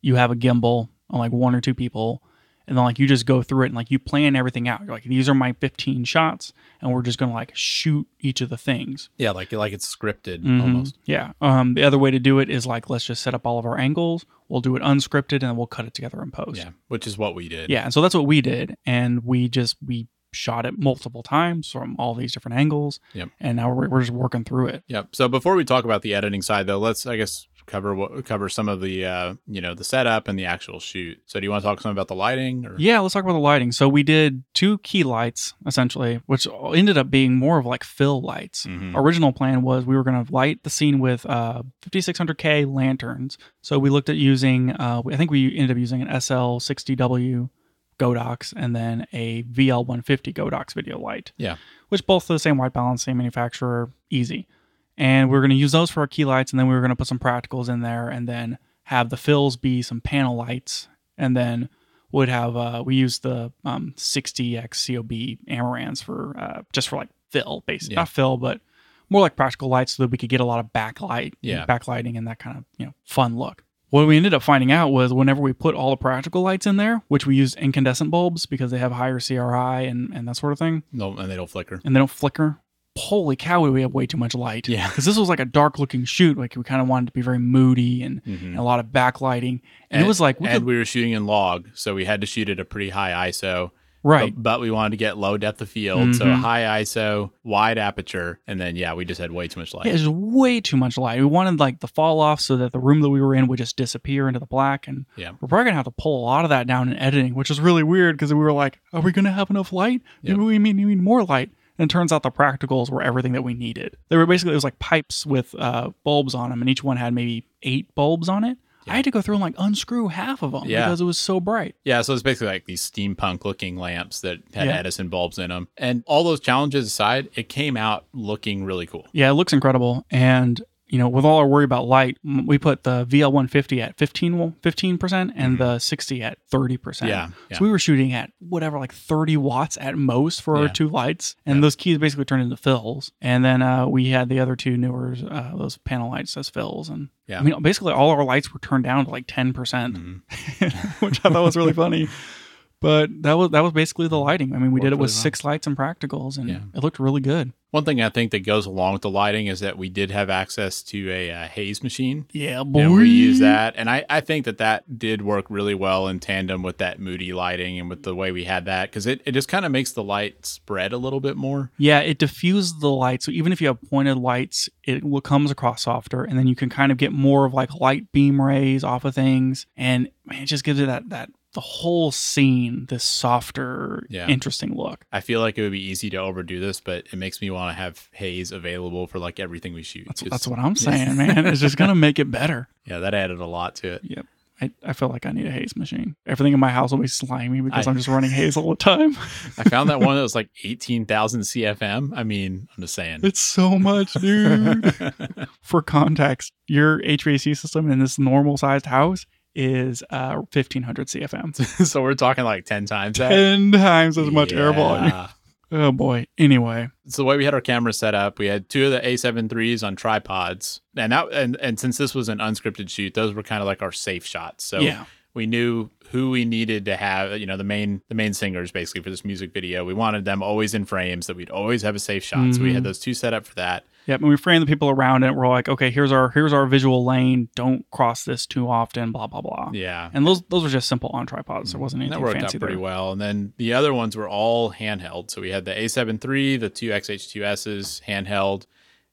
you have a gimbal on like one or two people, and then like you just go through it and like you plan everything out. You're like these are my 15 shots, and we're just going to like shoot each of the things. yeah, like like it's scripted Mhm. almost. Yeah. Um, the other way to do it is like let's just set up all of our angles. We'll do it unscripted, and then we'll cut it together in post. Yeah, which is what we did. Yeah, and so that's what we did, and we just we shot it multiple times from all these different angles. Yep. And now we're, we're just working through it. Yep. So before we talk about the editing side, though, let's I guess cover what cover some of the uh, you know the setup and the actual shoot. So do you want to talk some about the lighting? Or? Yeah, let's talk about the lighting. So we did two key lights essentially, which ended up being more of like fill lights. Mhm. Original plan was we were going to light the scene with uh, 5600K lanterns. So we looked at using, uh, I think we ended up using an SL60W Godox and then a VL150 Godox video light. Yeah. Which both the same white balance, same manufacturer, easy. And we are going to use those for our key lights, and then we were going to put some practicals in there, and then have the fills be some panel lights, and then would have uh, we used the um, 60x COB Amarans for uh, just for like fill, basically Yeah. not fill, but more like practical lights, so that we could get a lot of backlight, Yeah. backlighting, and that kind of you know fun look. What we ended up finding out was whenever we put all the practical lights in there, which we used incandescent bulbs because they have higher CRI and, and that sort of thing, No, and they don't flicker. and they don't flicker. Holy cow, we have way too much light. Yeah. Because this was like a dark looking shoot. Like we kind of wanted to be very moody and, Mhm. and a lot of backlighting. And, it was like, we and could, we were shooting in log, so we had to shoot at a pretty high ISO. Right. But, but we wanted to get low depth of field, so a Mhm. high ISO, wide aperture, and then yeah, we just had way too much light. Yeah, it was way too much light. We wanted like the fall off so that the room that we were in would just disappear into the black. And Yeah. we're probably gonna have to pull a lot of that down in editing, which is really weird because we were like, are we gonna have enough light? Maybe Yep. we need, need more light. And it turns out the practicals were everything that we needed. They were basically it was like pipes with uh, bulbs on them, and each one had maybe eight bulbs on it. I had to go through and like unscrew half of them Yeah. because it was so bright. Yeah, so it's basically like these steampunk looking lamps that had Yeah. Edison bulbs in them. And all those challenges aside, it came out looking really cool. Yeah, it looks incredible. And, you know, with all our worry about light, we put the VL150 at 15, 15% and the 60 at 30%. Mm-hmm. Yeah, yeah. So we were shooting at whatever, like 30 watts at most for our two lights. And those keys basically turned into fills. And then uh, we had the other two newer, uh, those panel lights as fills. And Yeah. I mean, basically all our lights were turned down to like 10%, Mhm. which I thought was really funny. But that was that was basically the lighting. I mean, we did it with really well. six lights and practicals, and Yeah. it looked really good. One thing I think that goes along with the lighting is that we did have access to a uh, haze machine. Yeah, boy. And we use that. And I, I think that that did work really well in tandem with that moody lighting and with the way we had that because it, it just kind of makes the light spread a little bit more. Yeah, it diffuses the light. So even if you have pointed lights, it will comes across softer, and then you can kind of get more of like light beam rays off of things, and man, it just gives it that that the whole scene this softer, Yeah. interesting look. I feel like it would be easy to overdo this, but it makes me want to have haze available for like everything we shoot. That's 'Cause- that's what I'm saying, man. It's just gonna make it better. Yeah, that added a lot to it. Yep. I, I feel like I need a haze machine. Everything in my house will be slimy because I, am just running haze all the time. I found that one that was like 18,000 CFM. I mean, I'm just saying. It's so much, dude. For context, your HVAC system in this normal sized house is uh 1500 CFM. so we're talking like 10 times that. 10 times as much air volume. Oh boy. Anyway, So the way we had our camera set up, we had two of the A7 threes on tripods, and that and and since this was an unscripted shoot, those were kind of like our safe shots. So yeah. We knew who we needed to have, you know, the main the main singers basically for this music video. We wanted them always in frames that we'd always have a safe shot. So we had Mhm. those two set up for that. Yep, and we framed the people around it. We're like, okay, here's our here's our visual lane. Don't cross this too often. Blah blah blah. Yeah. And those those were just simple on tripods. There wasn't And anything that worked fancy out pretty there. well. And then the other ones were all handheld. So we had the A7 III, the two XH2Ss handheld,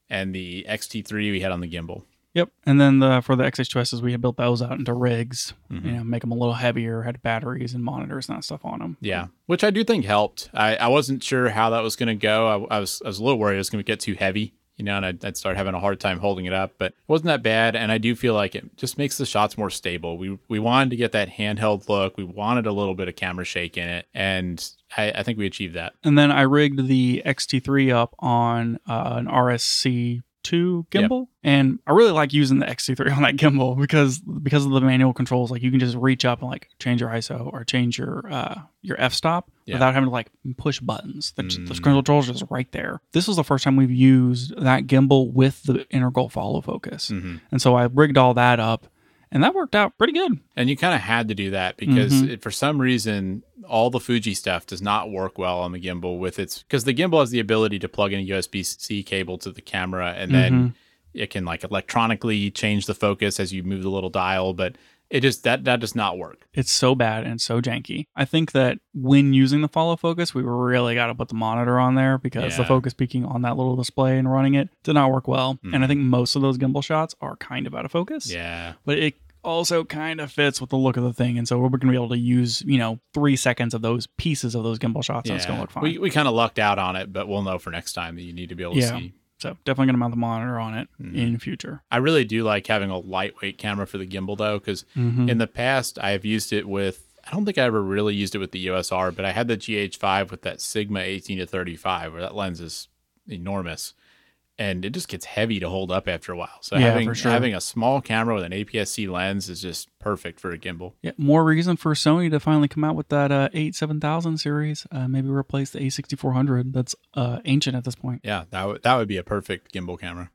and the XT3 we had on the gimbal. Yep. And then the for the XH2Ss, we had built those out into rigs. Mhm. You know, make them a little heavier, had batteries and monitors and that stuff on them. Yeah, which I do think helped. I, I wasn't sure how that was going to go. I, I was I was a little worried it was going to get too heavy, you know, and I'd, I'd start having a hard time holding it up. But it wasn't that bad, and I do feel like it just makes the shots more stable. We we wanted to get that handheld look. We wanted a little bit of camera shake in it, and I, I think we achieved that. And then I rigged the XT3 up on uh, an RSC. 2 gimbal. And I really like using the XT3 on that gimbal because because of the manual controls. Like you can just reach up and like change your ISO or change your uh your f-stop Yeah. without having to like push buttons. The, the Mm. controls are just right there. This was the first time we've used that gimbal with the integral follow focus. Hmm and so I rigged all that up and that worked out pretty good And you kind of had to do that because Mhm. it, for some reason, all the Fuji stuff does not work well on the gimbal with its because the gimbal has the ability to plug in a USB C cable to the camera and then Mhm. it can like electronically change the focus as you move the little dial, but it just that that does not work. it's so bad and so janky. I think that when using the follow focus, we really got to put the monitor on there because the focus peaking on that little display and running it did not work well. And I mm-hmm. think most of those gimbal shots are kind of out of focus. Yeah. But it also kind of fits with the look of the thing. And so we're going to be able to use, you know, three seconds of those pieces of those gimbal shots and it's going to look fine. We, we kind of lucked out on it, but we'll know for next time that you need to be able to Yeah. see. So definitely going to mount the monitor on it Mhm. in future. I really do like having a lightweight camera for the gimbal though, because Mhm. in the past I've used it with. I don't think I ever really used it with the USR, but I had the GH5 with that Sigma 18 to 35, where that lens is enormous, and it just gets heavy to hold up after a while. So Yeah, having sure. having a small camera with an APS-C lens is just perfect for a gimbal. Yeah, more reason for Sony to finally come out with that uh, 8 7000 series. Uh, maybe replace the A6400 that's uh, ancient at this point. Yeah, that would that would be a perfect gimbal camera.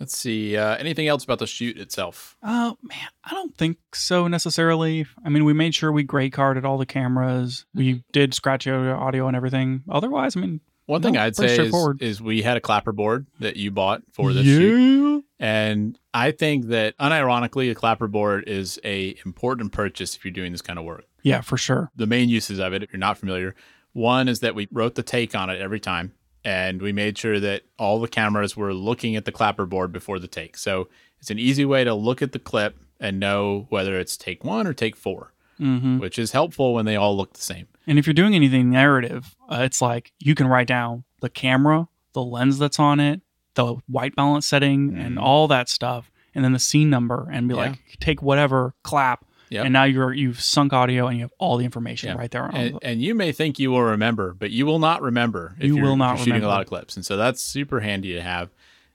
Let's see. Uh, anything else about the shoot itself? Oh, man, I don't think so necessarily. I mean, we made sure we gray carded all the cameras. We did scratch audio and everything. Otherwise, I mean, One thing I'd say is, is we had a clapper board that you bought for this shoot. And I think that unironically, a clapper board is a important purchase if you're doing this kind of work. Yeah, for sure. The main uses of it, if you're not familiar, one is that we wrote the take on it every time, and we made sure that all the cameras were looking at the clapper board before the take. So it's an easy way to look at the clip and know whether it's take one or take four, hmm which is helpful when they all look the same. And if you're doing anything narrative, uh, it's like you can write down the camera, the lens that's on it, the white balance setting, and Mhm. all that stuff, and then the scene number, and be Yeah. like, take whatever, clap, Yep. and now you're you've sunk audio and you have all the information Yeah. right there. On And, the, and you may think you will remember, but you will not remember if You will not you're shooting a lot of clips. And so that's super handy to have.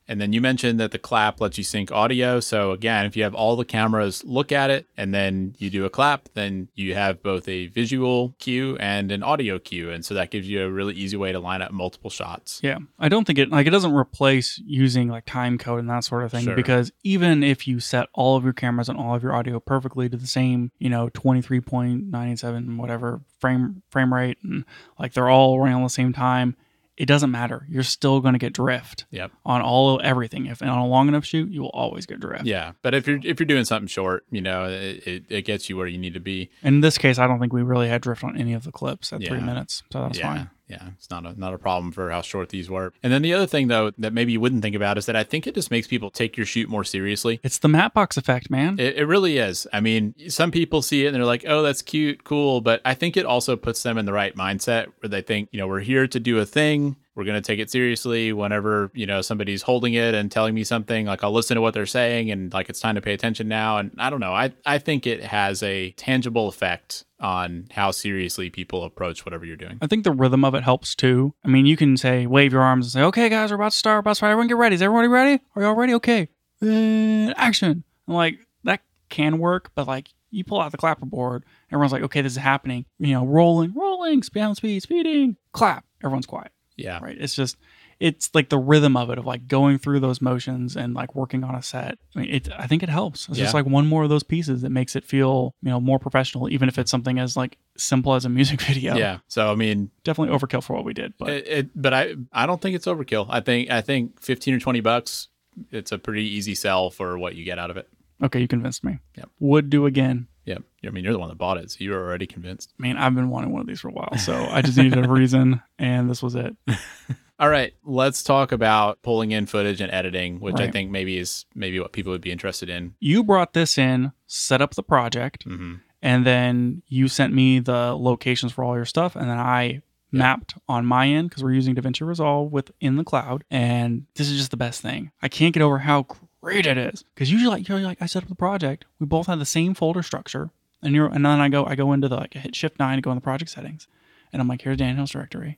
And then you mentioned that the clap lets you sync audio. So again, if you have all the cameras look at it and then you do a clap, then you have both a visual cue and an audio cue. And so that gives you a really easy way to line up multiple shots. yeah, I don't think it like it doesn't replace using like time code and that sort of thing Sure. because even if you set all of your cameras and all of your audio perfectly to the same, you know, twenty three point nine seven whatever frame frame rate and like they're all running on the same time, it doesn't matter. You're still going to get drift Yep. on all everything. If and on a long enough shoot, you will always get drift. Yeah. But if you're if you're doing something short, you know, it, it, it gets you where you need to be. In this case, I don't think we really had drift on any of the clips at three minutes, so that's yeah, fine. Yeah, it's not a not a problem for how short these were. And then the other thing though that maybe you wouldn't think about is that I think it just makes people take your shoot more seriously. It's the matte box effect, man. It, it really is. I mean, some people see it and they're like, "Oh, that's cute, cool," but I think it also puts them in the right mindset where they think, you know, we're here to do a thing. We're going to take it seriously whenever, you know, somebody's holding it and telling me something, like I'll listen to what they're saying and like it's time to pay attention now and I don't know. I I think it has a tangible effect on how seriously people approach whatever you're doing. I think the rhythm of it helps too. I mean, you can say, wave your arms and say, okay, guys, we're about to start. We're about to start. Everyone get ready. Is everybody ready? Are y'all ready? Okay. Uh, action. And like, that can work, but like, you pull out the clapper board, everyone's like, okay, this is happening. You know, rolling, rolling, down speed, speeding, clap. Everyone's quiet, Yeah. right? It's just, it's like the rhythm of it of like going through those motions and like working on a set. I mean, it. I think it helps. It's just like one more of those pieces that makes it feel you know more professional, even if it's something as like simple as a music video. Yeah. So I mean, definitely overkill for what we did, but it, it, but I I don't think it's overkill. I think I think fifteen or twenty bucks. It's a pretty easy sell for what you get out of it. okay, you convinced me. Yep. Would do again. Yeah. I mean, you're the one that bought it, so you were already convinced. I mean, I've been wanting one of these for a while, so I just needed a reason, and this was it. All right, let's talk about pulling in footage and editing, which I think maybe is maybe what people would be interested in. You brought this in, set up the project, hmm and then you sent me the locations for all your stuff, and then I mapped on my end because we're using DaVinci Resolve within the cloud, and this is just the best thing. I can't get over how great it is because usually, like you're like, I set up the project, we both have the same folder structure, and you're, and then I go, I go into the like, I hit Shift Nine to go in the project settings, and I'm like, here's Daniel's directory.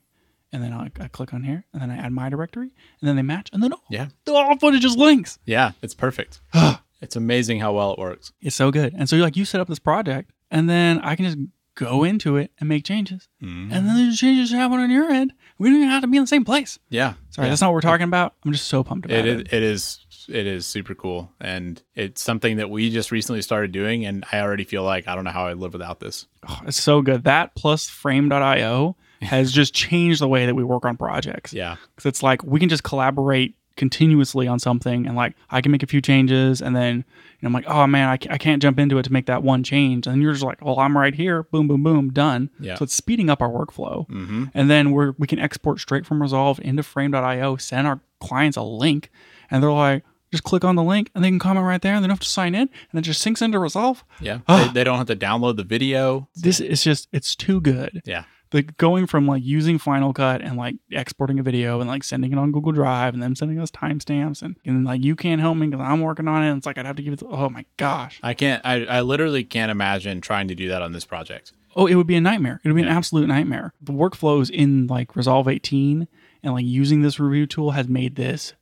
And then I, I click on here, and then I add my directory, and then they match, and then all. Yeah. all footage is links. Yeah, it's perfect. it's amazing how well it works. It's so good. And so like you set up this project and then I can just go into it and make changes. Mhm. And then there's changes happen on your end. We don't even have to be in the same place. Yeah. Sorry, yeah. that's not what we're talking about. I'm just so pumped about It it. is, it is it is super cool and it's something that we just recently started doing and I already feel like I don't know how I'd live without this. Oh, it's so good. That plus frame.io has just changed the way that we work on projects. Yeah. Because it's like we can just collaborate continuously on something and like I can make a few changes and then you know, I'm like, oh man, I, ca- I can't jump into it to make that one change. And you're just like, well, I'm right here. Boom, boom, boom, done. Yeah. So it's speeding up our workflow. hmm And then we're, we can export straight from Resolve into frame.io, send our clients a link, and they're like, just click on the link and they can comment right there and they don't have to sign in and it just syncs into Resolve. Yeah. Ah. they, they don't have to download the video. This is just, it's too good. Yeah. The going from like using Final Cut and like exporting a video and like sending it on Google Drive and them sending us timestamps and, and like you can't help me because I'm working on it. And it's like I'd have to give it. To, oh my gosh. I can't I, I literally can't imagine trying to do that on this project. Oh, it would be a nightmare. It would be an absolute nightmare. The workflows in like Resolve 18 and like using this review tool has made this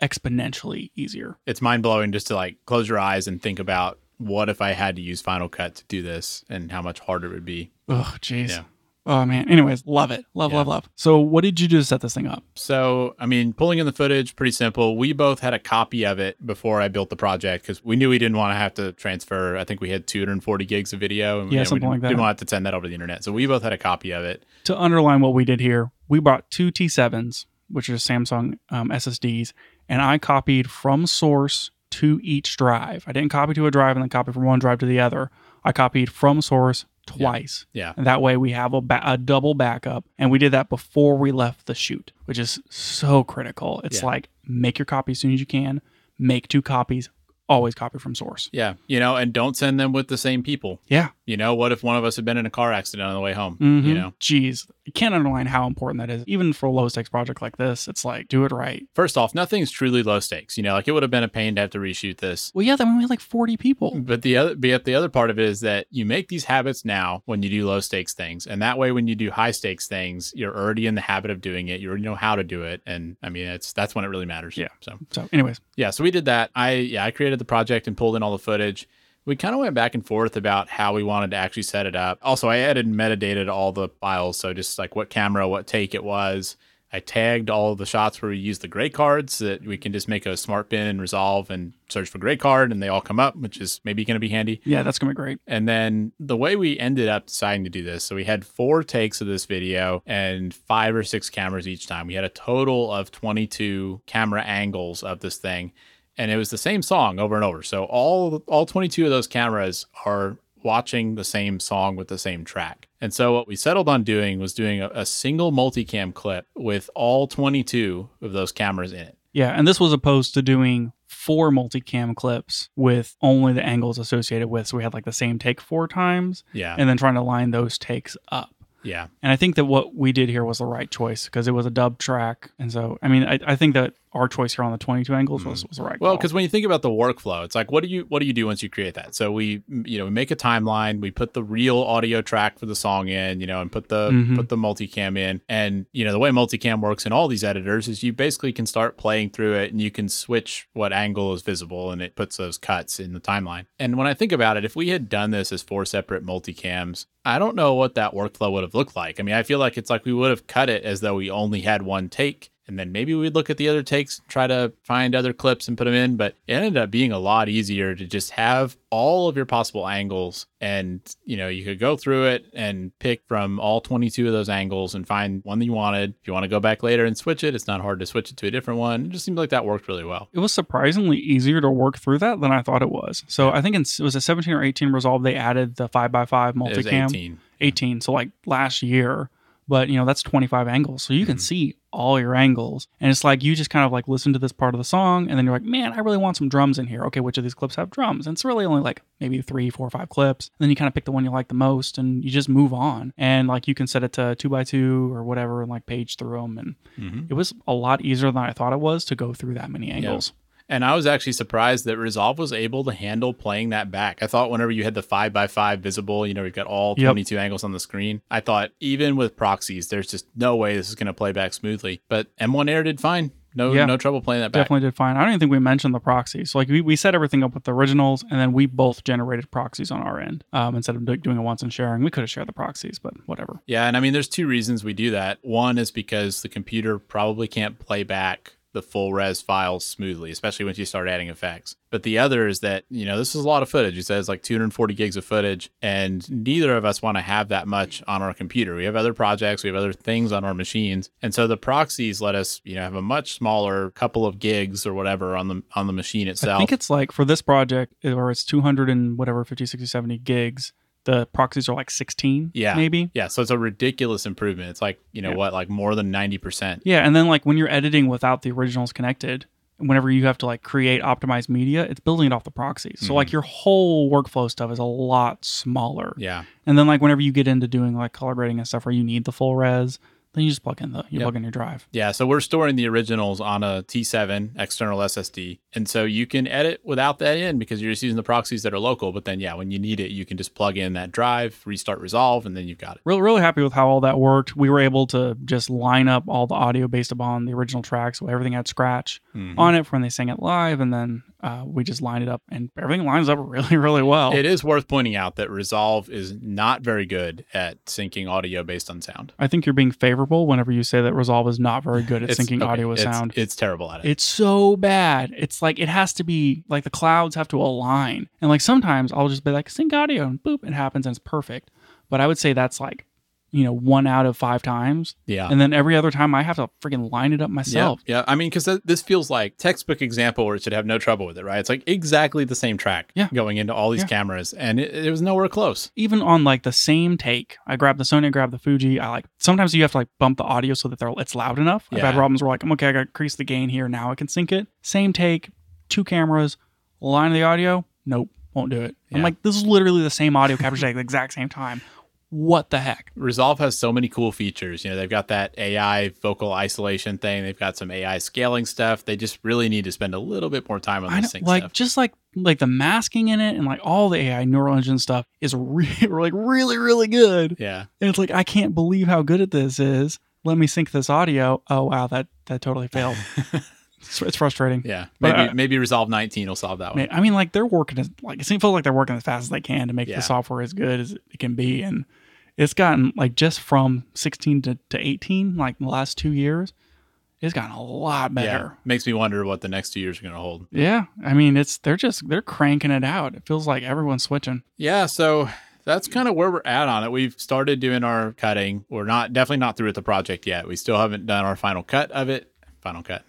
exponentially easier. It's mind blowing just to like close your eyes and think about what if I had to use Final Cut to do this and how much harder it would be. Oh, jeez. Yeah. Oh man. Anyways, love it. Love, Yeah. love, love. So, what did you do to set this thing up? So, I mean, pulling in the footage, pretty simple. We both had a copy of it before I built the project because we knew we didn't want to have to transfer. I think we had 240 gigs of video. And Yeah, we something didn't, like that. Didn't want to send that over the internet. So, we both had a copy of it. To underline what we did here, we brought two T7s, which are Samsung um, SSDs, and I copied from source to each drive. I didn't copy to a drive and then copy from one drive to the other. I copied from source twice. Yeah. And that way we have a, ba- a double backup. And we did that before we left the shoot, which is so critical. It's Yeah. like make your copy as soon as you can, make two copies, always copy from source. Yeah. You know, and don't send them with the same people. Yeah. You know, what if one of us had been in a car accident on the way home? Mhm. You know, Jeez. Can't underline how important that is. Even for a low stakes project like this, it's like, do it right. first off, nothing's truly low stakes. You know, like it would have been a pain to have to reshoot this. Well, yeah, mean, we had like 40 people. But the other, but the other part of it is that you make these habits now when you do low stakes things, and that way when you do high stakes things, you're already in the habit of doing it. You already know how to do it, and I mean, it's that's when it really matters. Yeah. So So, anyways, yeah, so we did that. I yeah, I created the project and pulled in all the footage. We kind of went back and forth about how we wanted to actually set it up. Also, I added metadata to all the files, so just like what camera, what take it was. I tagged all the shots where we used the gray cards so that we can just make a smart bin and resolve and search for gray card, and they all come up, which is maybe going to be handy. yeah, that's going to be great. And then the way we ended up deciding to do this, so we had four takes of this video and five or six cameras each time. We had a total of 22 camera angles of this thing, and it was the same song over and over. So all all 22 of those cameras are watching the same song with the same track. And so what we settled on doing was doing a, a single multicam clip with all 22 of those cameras in it. Yeah, and this was opposed to doing four multicam clips with only the angles associated with. So we had like the same take four times Yeah. and then trying to line those takes up. yeah. And I think that what we did here was the right choice because it was a dub track. And so, I mean, I, I think that our choice here on the 22 angles was, was the right. Well, because when you think about the workflow, it's like, what do you what do you do once you create that? So we, you know, we make a timeline, we put the real audio track for the song in, you know, and put the Mhm. put the multicam in, and you know, the way multicam works in all these editors is you basically can start playing through it, and you can switch what angle is visible, and it puts those cuts in the timeline. And when I think about it, if we had done this as four separate multicams, I don't know what that workflow would have looked like. I mean, I feel like it's like we would have cut it as though we only had one take and then maybe we'd look at the other takes, try to find other clips and put them in. But it ended up being a lot easier to just have all of your possible angles, and you know you could go through it and pick from all 22 of those angles and find one that you wanted. If you want to go back later and switch it, it's not hard to switch it to a different one. It just seemed like that worked really well. It was surprisingly easier to work through that than I thought it was. So I think in, it was a 17 or 18 Resolve they added the 5x5 It was multicam. 18. 18 so like last year but you know that's 25 angles so you can Mhm. see all your angles. And it's like you just kind of like listen to this part of the song and then you're like man i really want some drums in here. Okay which of these clips have drums? And it's really only like maybe three four five clips. And then you kind of pick the one you like the most and you just move on. And like you can set it to two by two or whatever and like page through them and Mhm. it was a lot easier than i thought it was to go through that many angles And I was actually surprised that Resolve was able to handle playing that back. I thought whenever you had the 5x5 visible, you know, you've got all Yep. 22 angles on the screen. I thought even with proxies, there's just no way this is going to play back smoothly. But M1 Air did fine. No, Yeah. no trouble playing that back. Definitely did fine. I don't even think we mentioned the proxies. So like we, we set everything up with the originals, and then we both generated proxies on our end um, instead of doing it once and sharing. We could have shared the proxies, but whatever. Yeah, and I mean, there's two reasons we do that. One is because the computer probably can't play back the full res files smoothly, especially once you start adding effects. But the other is that, you know, this is a lot of footage. It says like 240 gigs of footage, and neither of us want to have that much on our computer. We have other projects, we have other things on our machines. And so the proxies let us, you know, have a much smaller couple of gigs or whatever on the on the machine itself. I think it's like for this project, or it's 200 and whatever, 50, 60, 70 gigs, the proxies are like 16, Yeah. maybe. yeah, so it's a ridiculous improvement. It's like, you know Yeah. what, like more than 90%. Yeah, and then like when you're editing without the originals connected, whenever you have to like create optimized media, it's building it off the proxies. So like mm-hmm. your whole workflow stuff is a lot smaller. Yeah. And then like whenever you get into doing like color grading and stuff where you need the full res, then you just plug in the you Yep. plug in your drive. Yeah, so we're storing the originals on a T7 external SSD. And so you can edit without that in because you're just using the proxies that are local. But then, yeah, when you need it, you can just plug in that drive, restart Resolve, and then you've got it. Really, really happy with how all that worked. We were able to just line up all the audio based upon the original track, so everything had scratch Mhm. on it for when they sang it live, and then uh, we just lined it up, and everything lines up really, really well. It is worth pointing out that Resolve is not very good at syncing audio based on sound. I think you're being favorable whenever you say that Resolve is not very good at It's- syncing okay, audio with it's- sound. It's terrible at it. It's so bad. It's like it has to be like the clouds have to align. And like sometimes I'll just be like sync audio and boop, it happens and it's perfect. But I would say that's like, you know, one out of five times. yeah. And then every other time I have to freaking line it up myself. yeah. I mean, because this feels like textbook example where it should have no trouble with it, right? It's like exactly the same track Yeah. going into all these Yeah. cameras, and it, it was nowhere close. Even on like the same take, I grab the Sony, I grab the Fuji. I like sometimes you have to like bump the audio so that they're it's loud enough. Yeah. I've had problems where like, I'm okay, I got to increase the gain here. Now I can sync it. Same take, two cameras, line of the audio. Nope, won't do it. I'm like, this is literally the same audio capture at the exact same time. What the heck? Resolve has so many cool features. You know, they've got that AI vocal isolation thing. They've got some AI scaling stuff. They just really need to spend a little bit more time on this sync like stuff. just like like the masking in it and like all the AI neural engine stuff is really like really really good. Yeah. And it's like I can't believe how good at this is. Let me sync this audio. Oh wow, that that totally failed. it's, it's frustrating. Yeah. But, Maybe uh, maybe Resolve 19 will solve that one. I mean, like they're working as like it seems like they're working as fast as they can to make Yeah. the software as good as it can be, and it's gotten like just from 16 to, to 18, like the last two years, it's gotten a lot better. Yeah. better. Makes me wonder what the next two years are going to hold. Yeah, I mean, it's they're just they're cranking it out. It feels like everyone's switching. Yeah, so that's kind of where we're at on it. We've started doing our cutting. We're not definitely not through with the project yet. We still haven't done our final cut of it. Final cut.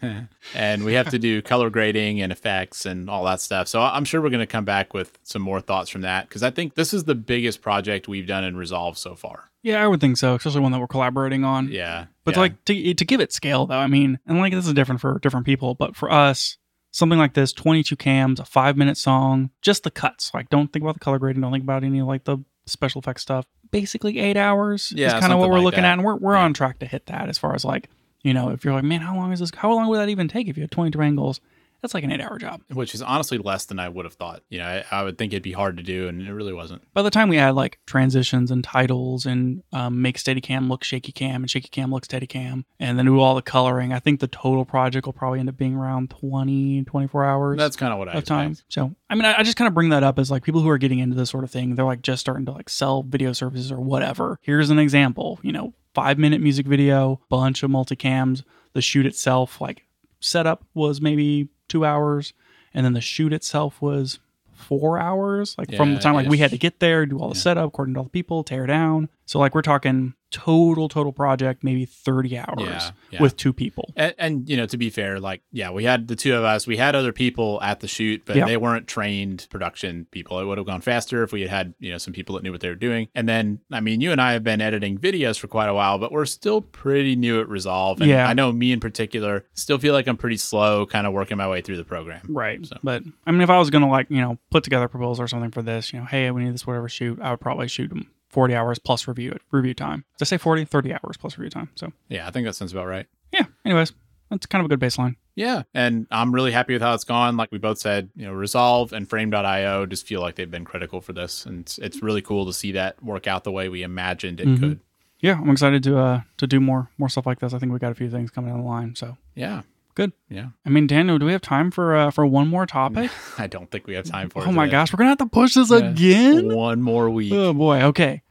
and we have to do color grading and effects and all that stuff. So I'm sure we're going to come back with some more thoughts from that because I think this is the biggest project we've done in Resolve so far. Yeah, I would think so, especially one that we're collaborating on. Yeah. But yeah. like to to give it scale though, I mean, and like this is different for different people, but for us, something like this, 22 cams, a five minute song, just the cuts. Like, don't think about the color grading, don't think about any like the special effects stuff. Basically, eight hours Yeah, is kind of what we're like looking that. at, and we're we're Yeah. on track to hit that as far as like you know, if you're like, man, how long is this? How long would that even take if you had 22 angles? That's like an eight hour job. which is honestly less than I would have thought. You know, I, I would think it'd be hard to do, and it really wasn't. By the time we had like transitions and titles and um, make Steadicam look shaky cam and shaky cam look Steadicam and then do all the coloring, I think the total project will probably end up being around 20, 24 hours. That's kind of what I of time. So, I mean, I, I just kind of bring that up as like people who are getting into this sort of thing. They're like just starting to like sell video services or whatever. Here's an example. You know, five minute music video, bunch of multicams. The shoot itself, like setup, was maybe two hours, and then the shoot itself was four hours. Like from the time like we had to get there, do all the Yeah. setup according to all the people, tear down. So like we're talking total total project maybe 30 hours Yeah, yeah. with two people. And, and you know, to be fair, like yeah, we had the two of us. We had other people at the shoot, but Yeah. they weren't trained production people. It would have gone faster if we had had you know some people that knew what they were doing. And then, I mean, you and I have been editing videos for quite a while, but we're still pretty new at Resolve. And Yeah. I know me in particular still feel like I'm pretty slow, kind of working my way through the program. Right. So- But I mean, if I was going to like, you know, put together a proposal or something for this, you know, hey, we need this, whatever shoot, I would probably shoot them 40 hours plus review review time. Did I say 40? 30 hours plus review time. So Yeah, I think that sounds about right. yeah, anyways, that's kind of a good baseline. Yeah, and I'm really happy with how it's gone. Like we both said, you know, Resolve and Frame.io just feel like they've been critical for this, and it's, it's really cool to see that work out the way we imagined it Mhm. could. Yeah, I'm excited to uh to do more more stuff like this. I think we got a few things coming down the line. So Yeah, Good. Yeah, I mean, Daniel, do we have time for uh for one more topic? I don't think we have time for. it oh my today. gosh, we're gonna have to push this Yeah. again. One more week. Oh boy. Okay.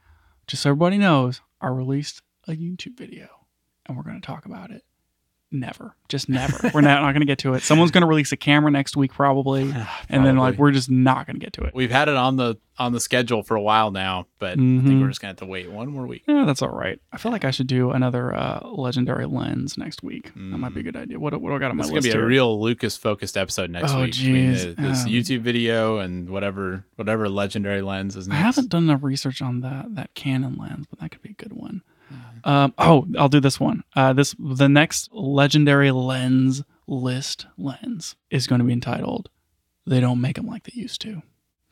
Just so everybody knows, I released a YouTube video, and we're gonna talk about it. Never, just never. we're not, not gonna get to it. Someone's gonna release a camera next week probably, and then like we're just not gonna get to it. we've had it on the on the schedule for a while now, but I Mhm. think we're just gonna have to wait one more week. Yeah, that's all right. I feel like I should do another uh, legendary lens next week. That might be a good idea. What, what do I got on my It's gonna list be a real Lucas focused episode next Oh, week. between the- this Um, YouTube video and whatever whatever legendary lens is Next. I haven't done enough research on that that Canon lens, but that could be a good one. Um, oh, I'll do this one. Uh, this the next legendary lens list lens is going to be entitled "They Don't Make Them Like They Used to."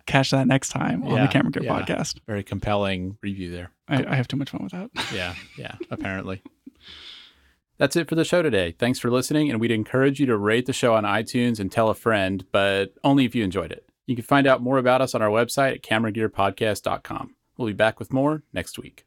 Catch that next time on Yeah, the Camera Gear yeah. podcast. Very compelling review there. I, I have too much fun with that. yeah, yeah, apparently. That's it for the show today. Thanks for listening, and we'd encourage you to rate the show on iTunes and tell a friend, but only if you enjoyed it. You can find out more about us on our website at cameragearpodcast.com. We'll be back with more next week.